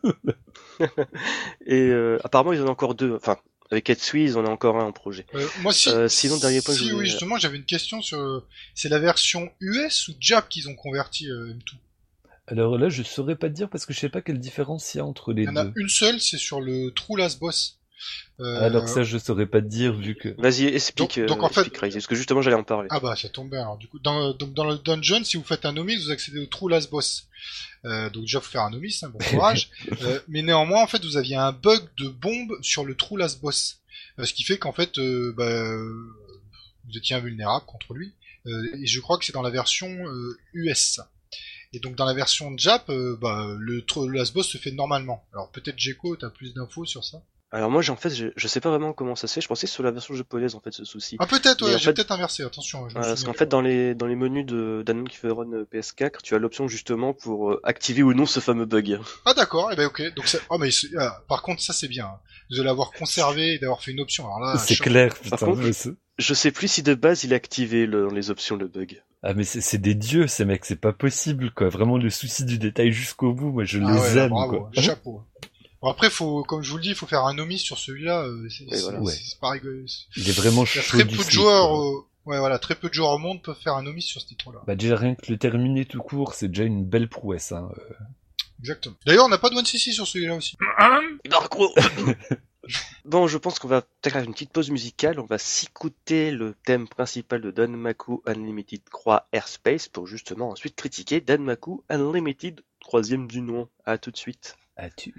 et euh, apparemment ils en ont encore deux, enfin avec Ketsui ils en ont encore un en projet. Euh, moi si, sinon dernier point. Si oui justement j'avais une question sur, c'est la version US ou Jap qu'ils ont converti M2 alors là, je saurais pas te dire parce que je sais pas quelle différence il y a entre les deux. Il y en a une seule, c'est sur le True Last Boss. Euh... Alors ça, je saurais pas te dire vu que. Vas-y, explique. Donc, donc en fait, parce que justement, j'allais en parler. Ah bah, ça tombe bien. Alors du coup, dans, donc dans le dungeon, si vous faites un nomis, vous accédez au True Last Boss. Euh, donc déjà, faut faire un nomis, hein, bon courage. euh, mais néanmoins, en fait, vous aviez un bug de bombe sur le True Last Boss, euh, ce qui fait qu'en fait, euh, bah, vous étiez invulnérable contre lui. Euh, et je crois que c'est dans la version US. Et donc dans la version Jap, euh, bah, le, le last boss se fait normalement. Alors peut-être Jeko, t'as plus d'infos sur ça? Alors moi, en fait, je, je, sais pas vraiment comment ça se fait. Je pensais que sur la version japonaise, en fait, ce souci. Ah peut-être, ouais, j'ai peut-être inversé. Attention. Je parce qu'en fait, dans les dans les menus de d'Anon qui fait run PS4, tu as l'option justement pour euh, activer ou non ce fameux bug. Ah d'accord. Et eh ben ok. Donc oh, mais ah, par contre, ça c'est bien. Hein. De l'avoir conservé, d'avoir fait une option. Alors là, c'est clair. Putain, par contre, je sais plus si de base il a activé le, dans les options le bug. Ah mais c'est des dieux ces mecs, c'est pas possible quoi. Vraiment le souci du détail jusqu'au bout, moi je ah les aime quoi. Chapeau. Bon, après, faut, comme je vous le dis, il faut faire un nomis sur celui-là. Euh, c'est pas Il est vraiment chaud. très peu de joueurs. Ouais, voilà, très peu de joueurs au monde peuvent faire un nomis sur ce titre-là. Bah déjà rien que le terminer tout court, c'est déjà une belle prouesse. Hein. Euh. Exactement. D'ailleurs, on n'a pas de One CC sur celui-là aussi. Bon, je pense qu'on va faire une petite pause musicale. On va s'écouter le thème principal de Danmaku Unlimited Croix Airspace pour justement ensuite critiquer Danmaku Unlimited troisième du nom. À tout de suite. À tout.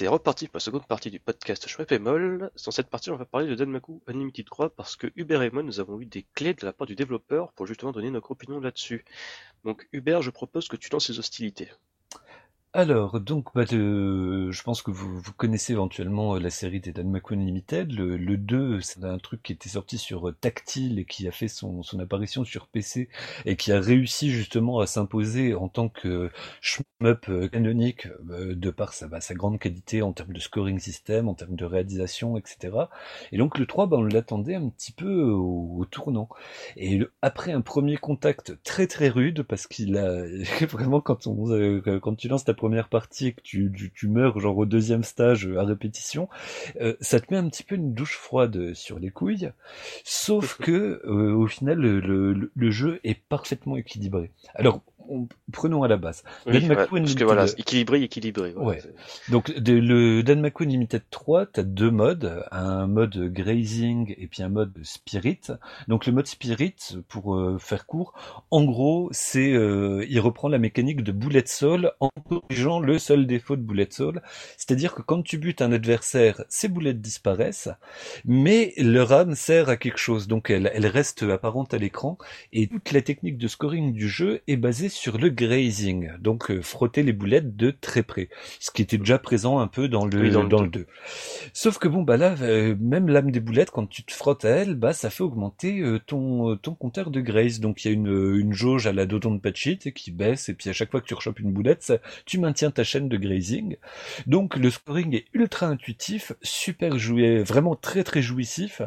C'est reparti pour la seconde partie du podcast Chouette et Moll. Dans cette partie, on va parler de Danmaku Unlimited 3 parce que Hubert et moi, nous avons eu des clés de la part du développeur pour justement donner notre opinion là-dessus. Donc Hubert, je propose que tu lances les hostilités. Alors, donc, bah, je pense que vous, vous connaissez éventuellement euh, la série des Dan McQueen Limited. Le, le 2, c'est un truc qui était sorti sur euh, Tactile et qui a fait son, son apparition sur PC et qui a réussi justement à s'imposer en tant que shmup euh, canonique de par sa, bah, sa grande qualité en termes de scoring system, en termes de réalisation, etc. Et donc le 3, bah, on l'attendait un petit peu au, tournant. Et après un premier contact très très rude, parce qu'il a vraiment quand on quand tu lances ta première partie que tu, tu, meurs genre au deuxième stage à répétition, euh, ça te met un petit peu une douche froide sur les couilles. Sauf que euh, au final, le, le, jeu est parfaitement équilibré. Alors prenons à la base. Dan parce que voilà, équilibré, équilibré. ouais. Donc de, le Dan McQueen Limited 3, tu as deux modes, un mode grazing et puis un mode spirit. Donc le mode spirit, pour euh, faire court, en gros, c'est euh, il reprend la mécanique de bullet soul en corrigeant le seul défaut de bullet soul, c'est-à-dire que quand tu butes un adversaire, ses boulettes disparaissent, mais leur âme sert à quelque chose, donc elle, elle reste apparente à l'écran et toute la technique de scoring du jeu est basée sur le grazing, donc euh, frotter les boulettes de très près, ce qui était déjà présent un peu dans le dans, le 2. Sauf que bon bah là, euh, même l'âme des boulettes, quand tu te frottes à elle, bah ça fait augmenter euh, ton ton compteur de graze. Donc il y a une, une jauge à la Dodon Patchit qui baisse et puis à chaque fois que tu rechopes une boulette, ça, tu maintiens ta chaîne de grazing. Donc le scoring est ultra intuitif, super joué, vraiment très très jouissif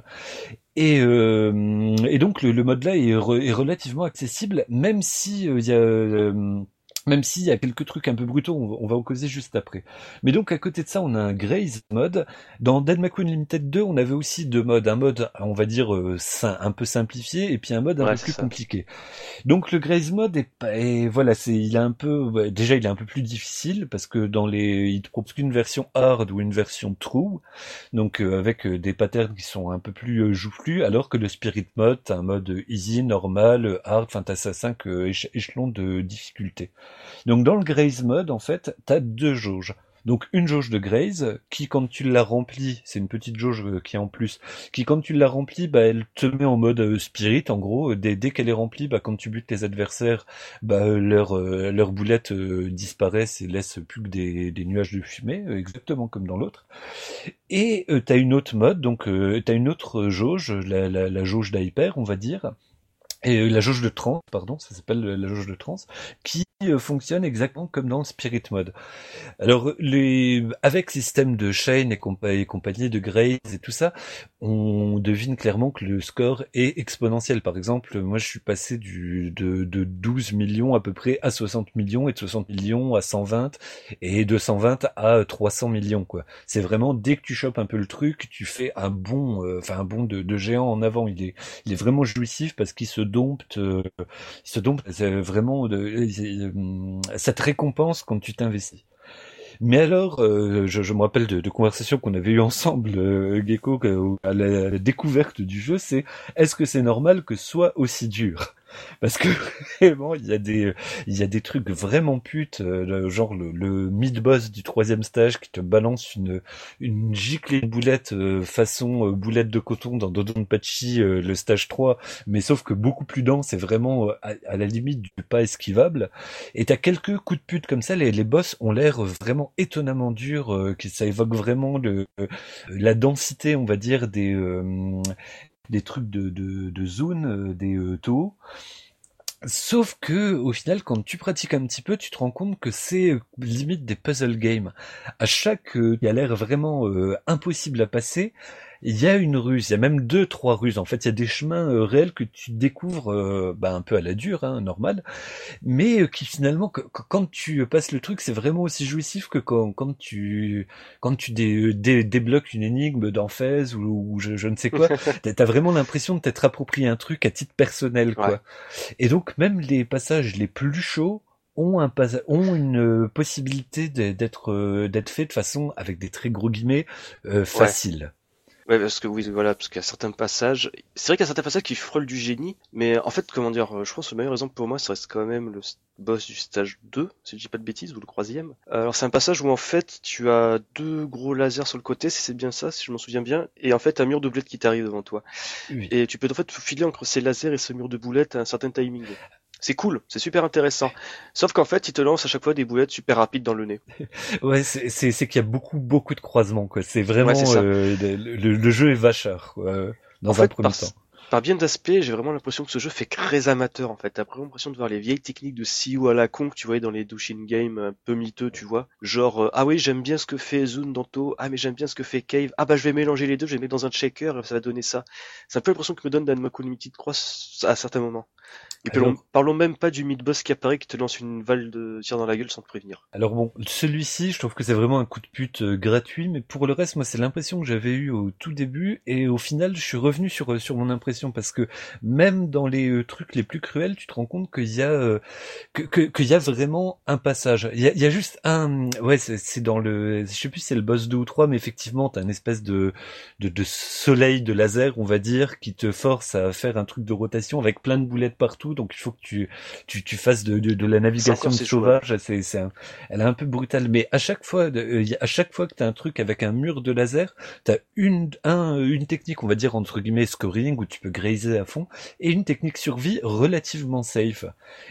et, euh, et donc le, le mode là est, est, relativement accessible, même si euh, il y a euh, même s'il y a quelques trucs un peu brutaux, on va, en causer juste après. Mais donc à côté de ça, on a un Graze mode. Dans Dead McQueen Limited 2, on avait aussi deux modes. Un mode, on va dire, euh, un peu simplifié, et puis un mode un peu plus compliqué. Donc le Graze mode est, voilà, c'est, il est un peu, déjà il est un peu plus difficile parce que dans les, il te propose qu'une version hard ou une version true, donc euh, avec euh, des patterns qui sont un peu plus joufflus, alors que le Spirit mode, un mode easy, normal, hard, enfin t'as ça 5 échelons de difficulté. Donc dans le Graze mode, en fait, tu as deux jauges. Donc une jauge de Graze qui quand tu la remplis, c'est une petite jauge euh, qui est en plus, qui quand tu la remplis, bah elle te met en mode euh, spirit en gros. Dès, dès qu'elle est remplie, bah quand tu butes tes adversaires, bah leurs euh, boulettes disparaissent et laissent plus que des, nuages de fumée, exactement comme dans l'autre. Et tu as une autre mode, donc une autre jauge, la jauge d'hyper, on va dire et euh, la jauge de trans, pardon, ça s'appelle la jauge de trans, qui euh, fonctionne exactement comme dans le Spirit Mode. Alors, les, avec système de chaîne et, compagnie de Grace et tout ça, on devine clairement que le score est exponentiel. Par exemple, moi, je suis passé du, de, de 12 millions à peu près à 60 millions et de 60 millions à 120 et de 120 à 300 millions, quoi. C'est vraiment, dès que tu chopes un peu le truc, tu fais un bond, euh, enfin, un bond de, de géant en avant. Il est, il est vraiment jouissif parce qu'il se euh, se dompte vraiment euh, cette récompense quand tu t'investis. Mais alors, euh, je, me rappelle de, conversations qu'on avait eues ensemble, euh, Gecko, à la, découverte du jeu, c'est est-ce que c'est normal que soit aussi dur? Parce que vraiment il y a des il y a des trucs vraiment putes euh, genre le, le mid boss du troisième stage qui te balance une une giclée de boulette euh, façon euh, boulette de coton dans Dodonpachi le stage 3 mais sauf que beaucoup plus dense et vraiment à, la limite du pas esquivable. Et t'as quelques coups de pute comme ça les, les boss ont l'air vraiment étonnamment durs que ça évoque vraiment le la densité on va dire des des trucs de, de, zone, euh, des euh, taux. Sauf que, au final, quand tu pratiques un petit peu, tu te rends compte que c'est euh, limite des puzzle games. À chaque, l'air vraiment impossible à passer, il y a une ruse, il y a même deux, trois ruses. En fait, il y a des chemins euh, réels que tu découvres euh, bah, un peu à la dure, hein, normal, mais euh, qui finalement, quand tu passes le truc, c'est vraiment aussi jouissif que quand, quand tu quand tu débloques une énigme d'Enphèse ou, je, ne sais quoi. T'as vraiment l'impression de t'être approprié un truc à titre personnel, quoi. Et donc même les passages les plus chauds ont un ont une possibilité d'être d'être fait de façon avec des très gros guillemets facile. Ouais, parce que oui, voilà, parce qu'il y a certains passages. C'est vrai qu'il y a certains passages qui frôlent du génie, mais en fait, comment dire, je pense que le meilleur exemple pour moi, ça reste quand même le boss du stage 2, si je dis pas de bêtises, ou le troisième. Alors c'est un passage où en fait tu as deux gros lasers sur le côté, si c'est bien ça, si je m'en souviens bien, et en fait un mur de boulettes qui t'arrive devant toi. Et tu peux en fait filer entre ces lasers et ce mur de boulettes à un certain timing. C'est cool, c'est super intéressant. Sauf qu'en fait, il te lance à chaque fois des boulettes super rapides dans le nez. ouais, c'est qu'il y a beaucoup beaucoup de croisements quoi. C'est vraiment euh, le, jeu est vacheur quoi, dans un premier temps par bien d'aspect, j'ai vraiment l'impression que ce jeu fait très amateur en fait. T'as vraiment l'impression de voir les vieilles techniques de CEO à la con que tu voyais dans les douching games un peu miteux, tu vois. Genre, euh, ah oui, j'aime bien ce que fait Zune Danto, ah mais j'aime bien ce que fait Cave, ah bah je vais mélanger les deux, je vais mettre dans un checker, ça va donner ça. C'est un peu l'impression que me donne Dan Limited Cross à certains moments. Et parlons même pas du mid-boss qui apparaît qui te lance une balle de tir dans la gueule sans te prévenir. Alors bon, celui-ci, je trouve que c'est vraiment un coup de pute euh, gratuit, mais pour le reste, moi, c'est l'impression que j'avais eu au tout début, et au final, je suis revenu sur euh, sur mon impression parce que même dans les euh, trucs les plus cruels, tu te rends compte qu'il y a que qu'il y a vraiment un passage. Il y a, il y a juste un, ouais, c'est dans le, je sais plus si c'est le boss 2 ou 3, mais effectivement, t'as une espèce de, de de soleil de laser, on va dire, qui te force à faire un truc de rotation avec plein de boulettes partout donc il faut que tu tu, tu fasses de, de, de la navigation sauvage. C'est c'est elle est un peu brutale, mais à chaque fois euh, à chaque fois que t'as un truc avec un mur de laser, t'as une un une technique on va dire entre guillemets scoring où tu peux grazer à fond et une technique survie relativement safe.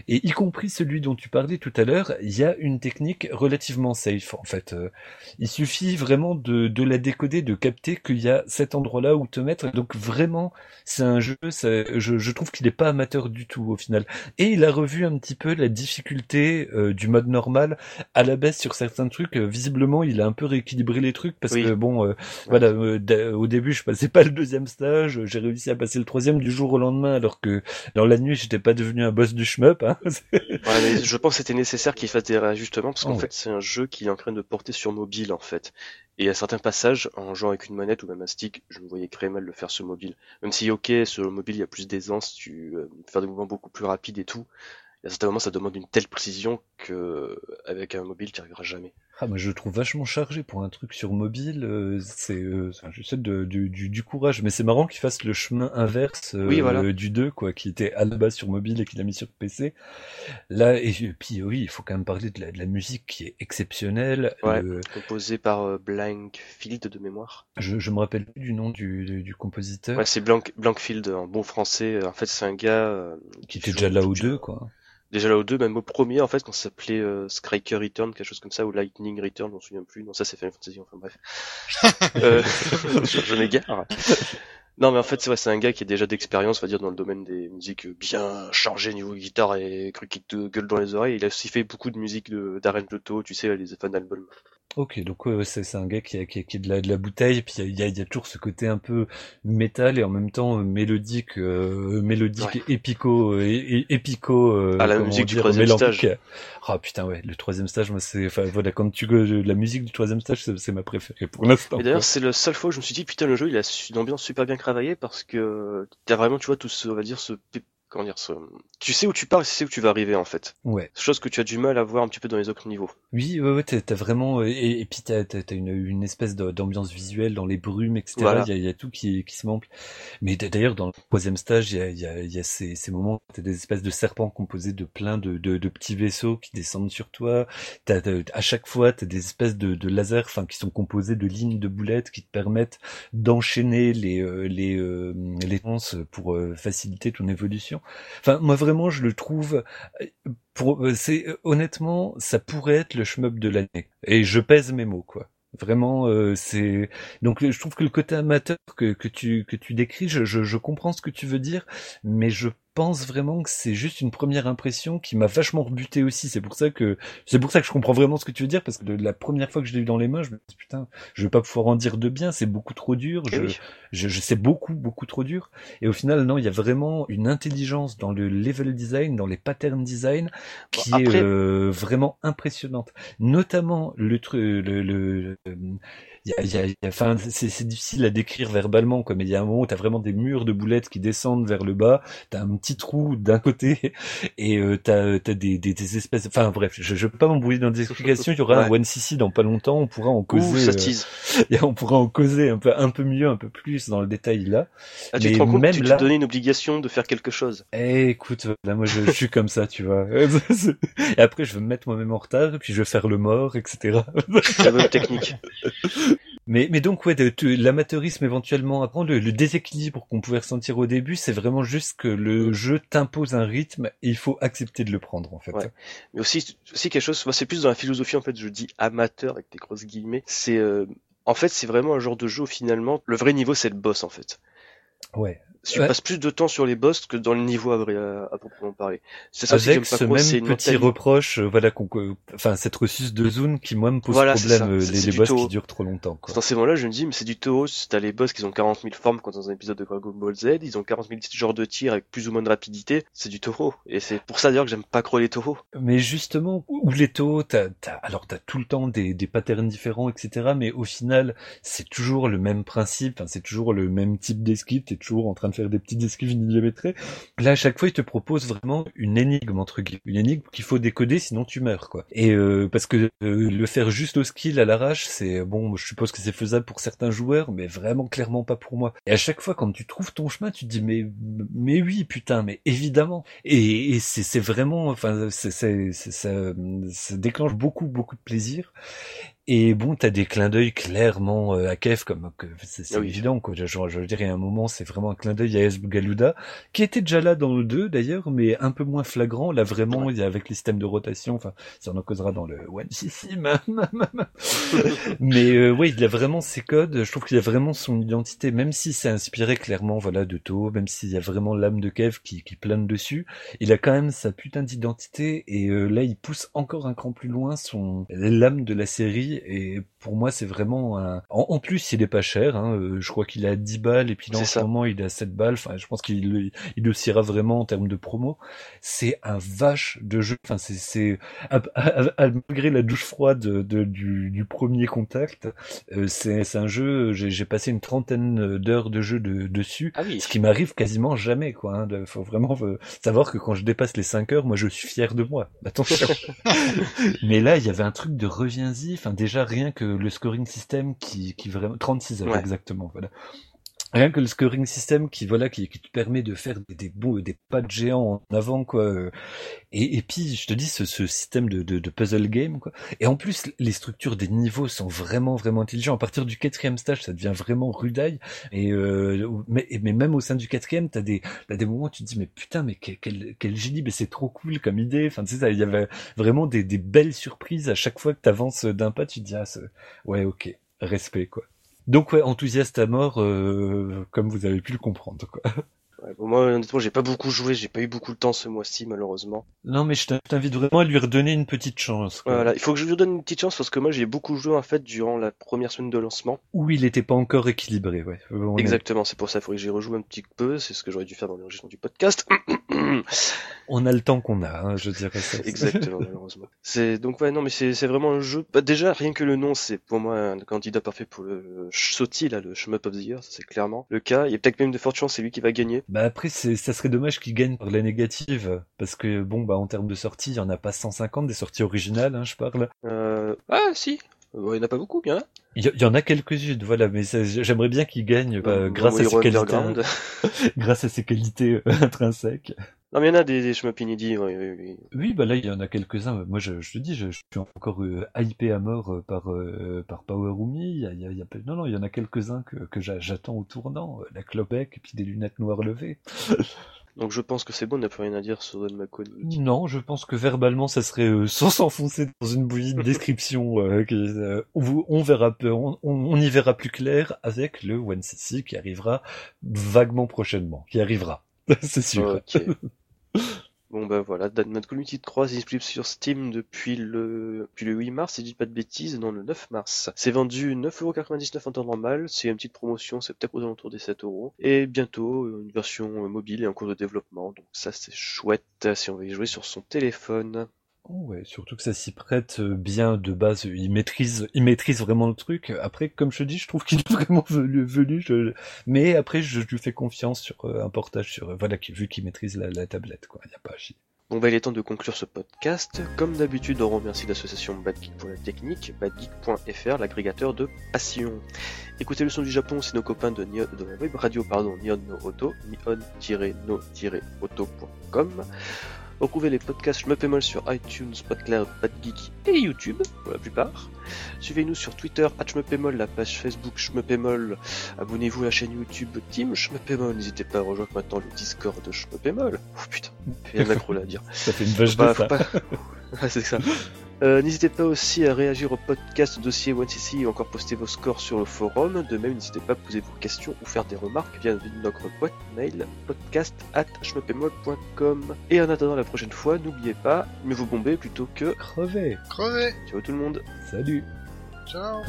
Et y compris celui dont tu parlais tout à l'heure, il y a une technique relativement safe en fait. Euh, il suffit vraiment de de la décoder, de capter qu'il y a cet endroit-là où te mettre. Donc vraiment, c'est un jeu. je, je trouve qu'il est pas amateur du tout au final. Et il a revu un petit peu la difficulté euh, du mode normal à la baisse sur certains trucs. Euh, visiblement, il a un peu rééquilibré les trucs parce que bon, euh, voilà, au début, je passais pas le deuxième stage, j'ai réussi à passer le troisième du jour au lendemain, alors que dans la nuit, j'étais pas devenu un boss du shmup. Hein. je pense que c'était nécessaire qu'il fasse des réajustements parce qu'en fait, c'est un jeu qui est en train de porter sur mobile en fait. Et à certains passages, en jouant avec une manette ou même un stick, je me voyais très mal le faire sur mobile. Même si, ok, sur le mobile, il y a plus d'aisance, tu euh, faire des mouvements beaucoup plus rapides et tout. Et à certains moments, ça demande une telle précision avec un mobile, tu arriveras jamais. Ah, moi je le trouve vachement chargé pour un truc sur mobile. Euh, c'est, euh, je sais de, du, du, courage, mais c'est marrant qu'il fasse le chemin inverse euh, du 2, quoi, qui était à la base sur mobile et qu'il a mis sur PC. Là, et, puis oui, il faut quand même parler de la, de la musique qui est exceptionnelle. Ouais, composée par Blankfield de mémoire. Je, je me rappelle plus du nom du, du, compositeur. Ouais, c'est Blank, Blankfield en bon français. En fait, c'est un gars qui était déjà là au 2, quoi déjà là au 2, même au premier en fait, quand ça s'appelait euh, Striker Return, quelque chose comme ça, ou Lightning Return, je m'en souviens plus. Non, ça c'est Final Fantasy, enfin bref. euh, je, je m'égare. Non, mais en fait, c'est c'est un gars qui a déjà d'expérience, on va dire, dans le domaine des musiques bien chargées niveau guitare et cru qui te gueule dans les oreilles. Il a aussi fait beaucoup de musique de d'Aren Toto, tu sais, les fans d'albums. Ok, donc ouais, c'est un gars qui a, qui, a, qui de, la, de la bouteille, puis il y a, y a, toujours ce côté un peu métal et en même temps euh, mélodique, euh, mélodique épico, euh, épico. Euh, ah la musique du troisième stage. Ah putain ouais, le troisième stage, moi c'est, enfin voilà, quand tu la musique du troisième stage, c'est ma préférée pour l'instant. D'ailleurs, c'est la seule fois où je me suis dit putain le jeu il a une ambiance super bien travaillée parce que t'as vraiment tu vois tout ce, on va dire ce comment dire ça tu sais où tu pars et tu sais où tu vas arriver en fait. Ouais. Chose que tu as du mal à voir un petit peu dans les autres niveaux. Oui, ouais, ouais, t'as vraiment euh, et, et puis t'as as, une, une espèce d'ambiance visuelle dans les brumes, etc. Il y, a, y, a, tout qui, qui se manque. Mais d'ailleurs dans le troisième stage, il y a, y a, y a ces, ces moments, t'as des espèces de serpents composés de plein de, de, de petits vaisseaux qui descendent sur toi. T'as à chaque fois t'as des espèces de, de lasers, enfin qui sont composés de lignes de boulettes qui te permettent d'enchaîner les euh, les euh, les pour euh, faciliter ton évolution. Enfin, moi vraiment, je le trouve. Pour, c'est honnêtement, ça pourrait être le shmup de l'année. Et je pèse mes mots, quoi. Vraiment, euh, c'est donc je trouve que le côté amateur que, que tu que tu décris, je, je, je comprends ce que tu veux dire, mais je pense vraiment que c'est juste une première impression qui m'a vachement rebuté aussi. C'est pour ça que c'est pour ça que je comprends vraiment ce que tu veux dire parce que de la première fois que je l'ai eu dans les mains, je me dis putain, je vais pas pouvoir en dire de bien, c'est beaucoup trop dur. Eh je, je, je sais beaucoup beaucoup trop dur. Et au final, non, il y a vraiment une intelligence dans le level design, dans les pattern design qui est euh, vraiment impressionnante. Notamment le truc, le, le, y a, y a, enfin, c'est difficile à décrire verbalement, quoi, mais il y a un moment où t'as vraiment des murs de boulettes qui descendent vers le bas, t'as un petit trou d'un côté, et euh, t'as as des, des, des, espèces, enfin bref, je, je peux pas m'embrouiller dans des explications, il y aura un One CC dans pas longtemps, on pourra en causer, euh, on pourra en causer un peu, un peu mieux, un peu plus dans le détail là. Ah, tu te rends compte même tu là... donné une obligation de faire quelque chose. Eh, écoute, là, moi, je, suis comme ça, tu vois. et après, je vais me mettre moi-même en retard, et puis je vais faire le mort, etc. La bonne technique. Mais, mais donc, ouais, l'amateurisme éventuellement, après, le, le déséquilibre qu'on pouvait ressentir au début, c'est vraiment juste que le jeu t'impose un rythme et il faut accepter de le prendre, en fait. Ouais. Mais aussi, aussi quelque chose, moi, c'est plus dans la philosophie, en fait, je dis amateur avec des grosses guillemets, c'est, euh, en fait, c'est vraiment un genre de jeu où finalement, le vrai niveau, c'est le boss, en fait. Ouais tu passes plus de temps sur les boss que dans le niveau à, à, à proprement parler. C'est ça Avec ce même petit reproche, euh, voilà, enfin cette ressus de zone qui moi me pose problème, euh, les, les boss qui durent trop longtemps. Quoi. Dans ces moments-là, je me dis, mais c'est du Toho. T'as les boss qui ont 40 000 formes quand dans un épisode de Dragon Ball Z, ils ont 40 000 genres de tirs avec plus ou moins de rapidité. C'est du Toho. Et c'est pour ça d'ailleurs que j'aime pas trop les Toho. Mais justement, où les Toho, t'as, t'as, alors t'as tout le temps des, des patterns différents, etc. Mais au final, c'est toujours le même principe. C'est toujours le même type d'esquive. Toujours en train de faire des petites esquives millimétré. Là, à chaque fois, il te propose vraiment une énigme entre guillemets, une énigme qu'il faut décoder, sinon tu meurs, quoi. Et euh, parce que euh, le faire juste au skill à l'arrache, c'est bon, je suppose que c'est faisable pour certains joueurs, mais vraiment clairement pas pour moi. Et à chaque fois, quand tu trouves ton chemin, tu te dis mais mais oui, putain, mais évidemment. Et, et c'est vraiment, enfin, c'est ça déclenche beaucoup beaucoup de plaisir. Et bon, t'as des clins d'œil clairement euh, à Kev, comme c'est ah évident quoi. Je, je, veux dire, il y a un moment, c'est vraiment un clin d'œil à Galuda, qui était déjà là dans le 2 d'ailleurs, mais un peu moins flagrant. Là vraiment, il y a avec le système de rotation, enfin, ça en causera dans le One CC, mais euh, oui, il a vraiment ses codes. Je trouve qu'il a vraiment son identité, même si c'est inspiré clairement, voilà, de To, même s'il y a vraiment l'âme de Kev qui, qui plane dessus, il a quand même sa putain d'identité. Et euh, là, il pousse encore un cran plus loin son l'âme de la série et pour moi c'est vraiment un... en, plus il est pas cher hein, euh, je crois qu'il a 10 balles et puis dans ce moment il a 7 balles enfin je pense qu'il il oscillera vraiment en termes de promo. C'est un vache de jeu enfin c'est malgré la douche froide de, du, du, premier contact euh, c'est un jeu j'ai passé une trentaine d'heures de jeu de, dessus ah oui. ce qui m'arrive quasiment jamais quoi hein, faut vraiment savoir que quand je dépasse les 5 heures moi je suis fier de moi. Attention. Mais là il y avait un truc de reviens-y enfin déjà rien que le scoring system qui, qui vraiment 36 heures exactement voilà rien que le scoring system qui voilà qui, qui te permet de faire des, des beaux des pas de géants en avant quoi et, et puis je te dis ce, ce système de, de, de, puzzle game quoi. Et en plus les structures des niveaux sont vraiment vraiment intelligents à partir du quatrième stage ça devient vraiment rudaille. Et euh, mais, mais même au sein du quatrième t'as des t'as des moments où tu te dis mais putain mais quel quel, quel génie mais c'est trop cool comme idée. Enfin tu sais il y avait vraiment des, des belles surprises. À chaque fois que t'avances d'un pas tu te dis ah ouais ok respect quoi donc ouais, enthousiaste à mort, euh, comme vous avez pu le comprendre. Quoi. Ouais, bon, moi, honnêtement, j'ai pas beaucoup joué, j'ai pas eu beaucoup de temps ce mois-ci, malheureusement. Non, mais je t'invite vraiment à lui redonner une petite chance. Quoi. Voilà, il faut que je lui donne une petite chance parce que moi, j'ai beaucoup joué en fait durant la première semaine de lancement. Où il était pas encore équilibré, ouais. Exactement, c'est pour ça, il faudrait que j'y rejoue un petit peu, c'est ce que j'aurais dû faire dans l'enregistrement du podcast. On a le temps qu'on a, hein, je dirais ça. Exactement, malheureusement. C'est donc ouais, non, mais c'est vraiment un jeu. Bah, déjà, rien que le nom, c'est pour moi un candidat parfait pour le Soti, là, le Shmup of the Year, c'est clairement le cas. Il y a peut-être même de forte chance, c'est lui qui va gagner. Bah après, c'est ça serait dommage qu'il gagne par la négative, parce que bon, bah en termes de sorties, il y en a pas 150 des sorties originales, hein, je parle. Euh... Ah si, il y en a pas beaucoup, bien. Il y, en a quelques-unes, voilà, mais j'aimerais bien qu'il gagne euh, grâce, à ses qualités, grâce à ses qualités intrinsèques. Non, mais il y en a des, des inédits, oui, oui, oui. Oui, bah là, il y en a quelques-uns. Moi, je, je te dis, je, je suis encore euh, hypé à mort euh, par, euh, par Power Rumi. Il y a, il y a, non, non, il y en a quelques-uns que, que j'attends au tournant. Euh, la clopec et puis des lunettes noires levées. Donc je pense que c'est bon, on n'a plus rien à dire sur Don McCone. Non, je pense que verbalement, ça serait euh, sans s'enfoncer dans une bouillie de description. Que, on, on, verra, on, on, y verra plus clair avec le One CC qui arrivera vaguement prochainement. Qui arrivera, c'est sûr. Okay. Bon bah voilà, notre community de 3 est disponible sur Steam depuis le, depuis le 8 mars, si je dis pas de bêtises, non le 9 mars. C'est vendu 9,99€ en temps normal, c'est une petite promotion, c'est peut-être aux alentours des 7€. Et bientôt, une version mobile et en cours de développement, donc ça c'est chouette si on veut y jouer sur son téléphone. Oh ouais, surtout que ça s'y prête euh, bien de base. Il maîtrise, il maîtrise vraiment le truc. Après, comme je te dis, je trouve qu'il est vraiment venu. venu je... Mais après, je, lui fais confiance sur euh, un portage sur, euh, voilà, vu qu'il maîtrise la, tablette, quoi. Il n'y a pas. Bon bah il est temps de conclure ce podcast. Comme d'habitude, on remercie l'association Bad pour la technique, badgeek.fr, l'agrégateur de passion. Écoutez le son du Japon, c'est nos copains de, de la web radio, pardon, Nihon no Auto, nihon-no-auto.com. Retrouvez les podcasts Schmuppemol sur iTunes, PodCloud, PodGeek et YouTube, pour la plupart. Suivez-nous sur Twitter, Schmuppemol, la page Facebook Schmuppemol. Abonnez-vous à la chaîne YouTube Team Schmuppemol. N'hésitez pas à rejoindre maintenant le Discord de Schmuppemol. Oh putain, il y a un là à dire. Ça fait une vache de ça. c'est ça. Euh, n'hésitez pas aussi à réagir au podcast dossier OneCC ou encore poster vos scores sur le forum. De même, n'hésitez pas à poser vos questions ou faire des remarques via notre boîte mail podcast at Et en attendant la prochaine fois, n'oubliez pas, mieux vous bomber plutôt que crever. Crever. Ciao tout le monde. Salut. Ciao.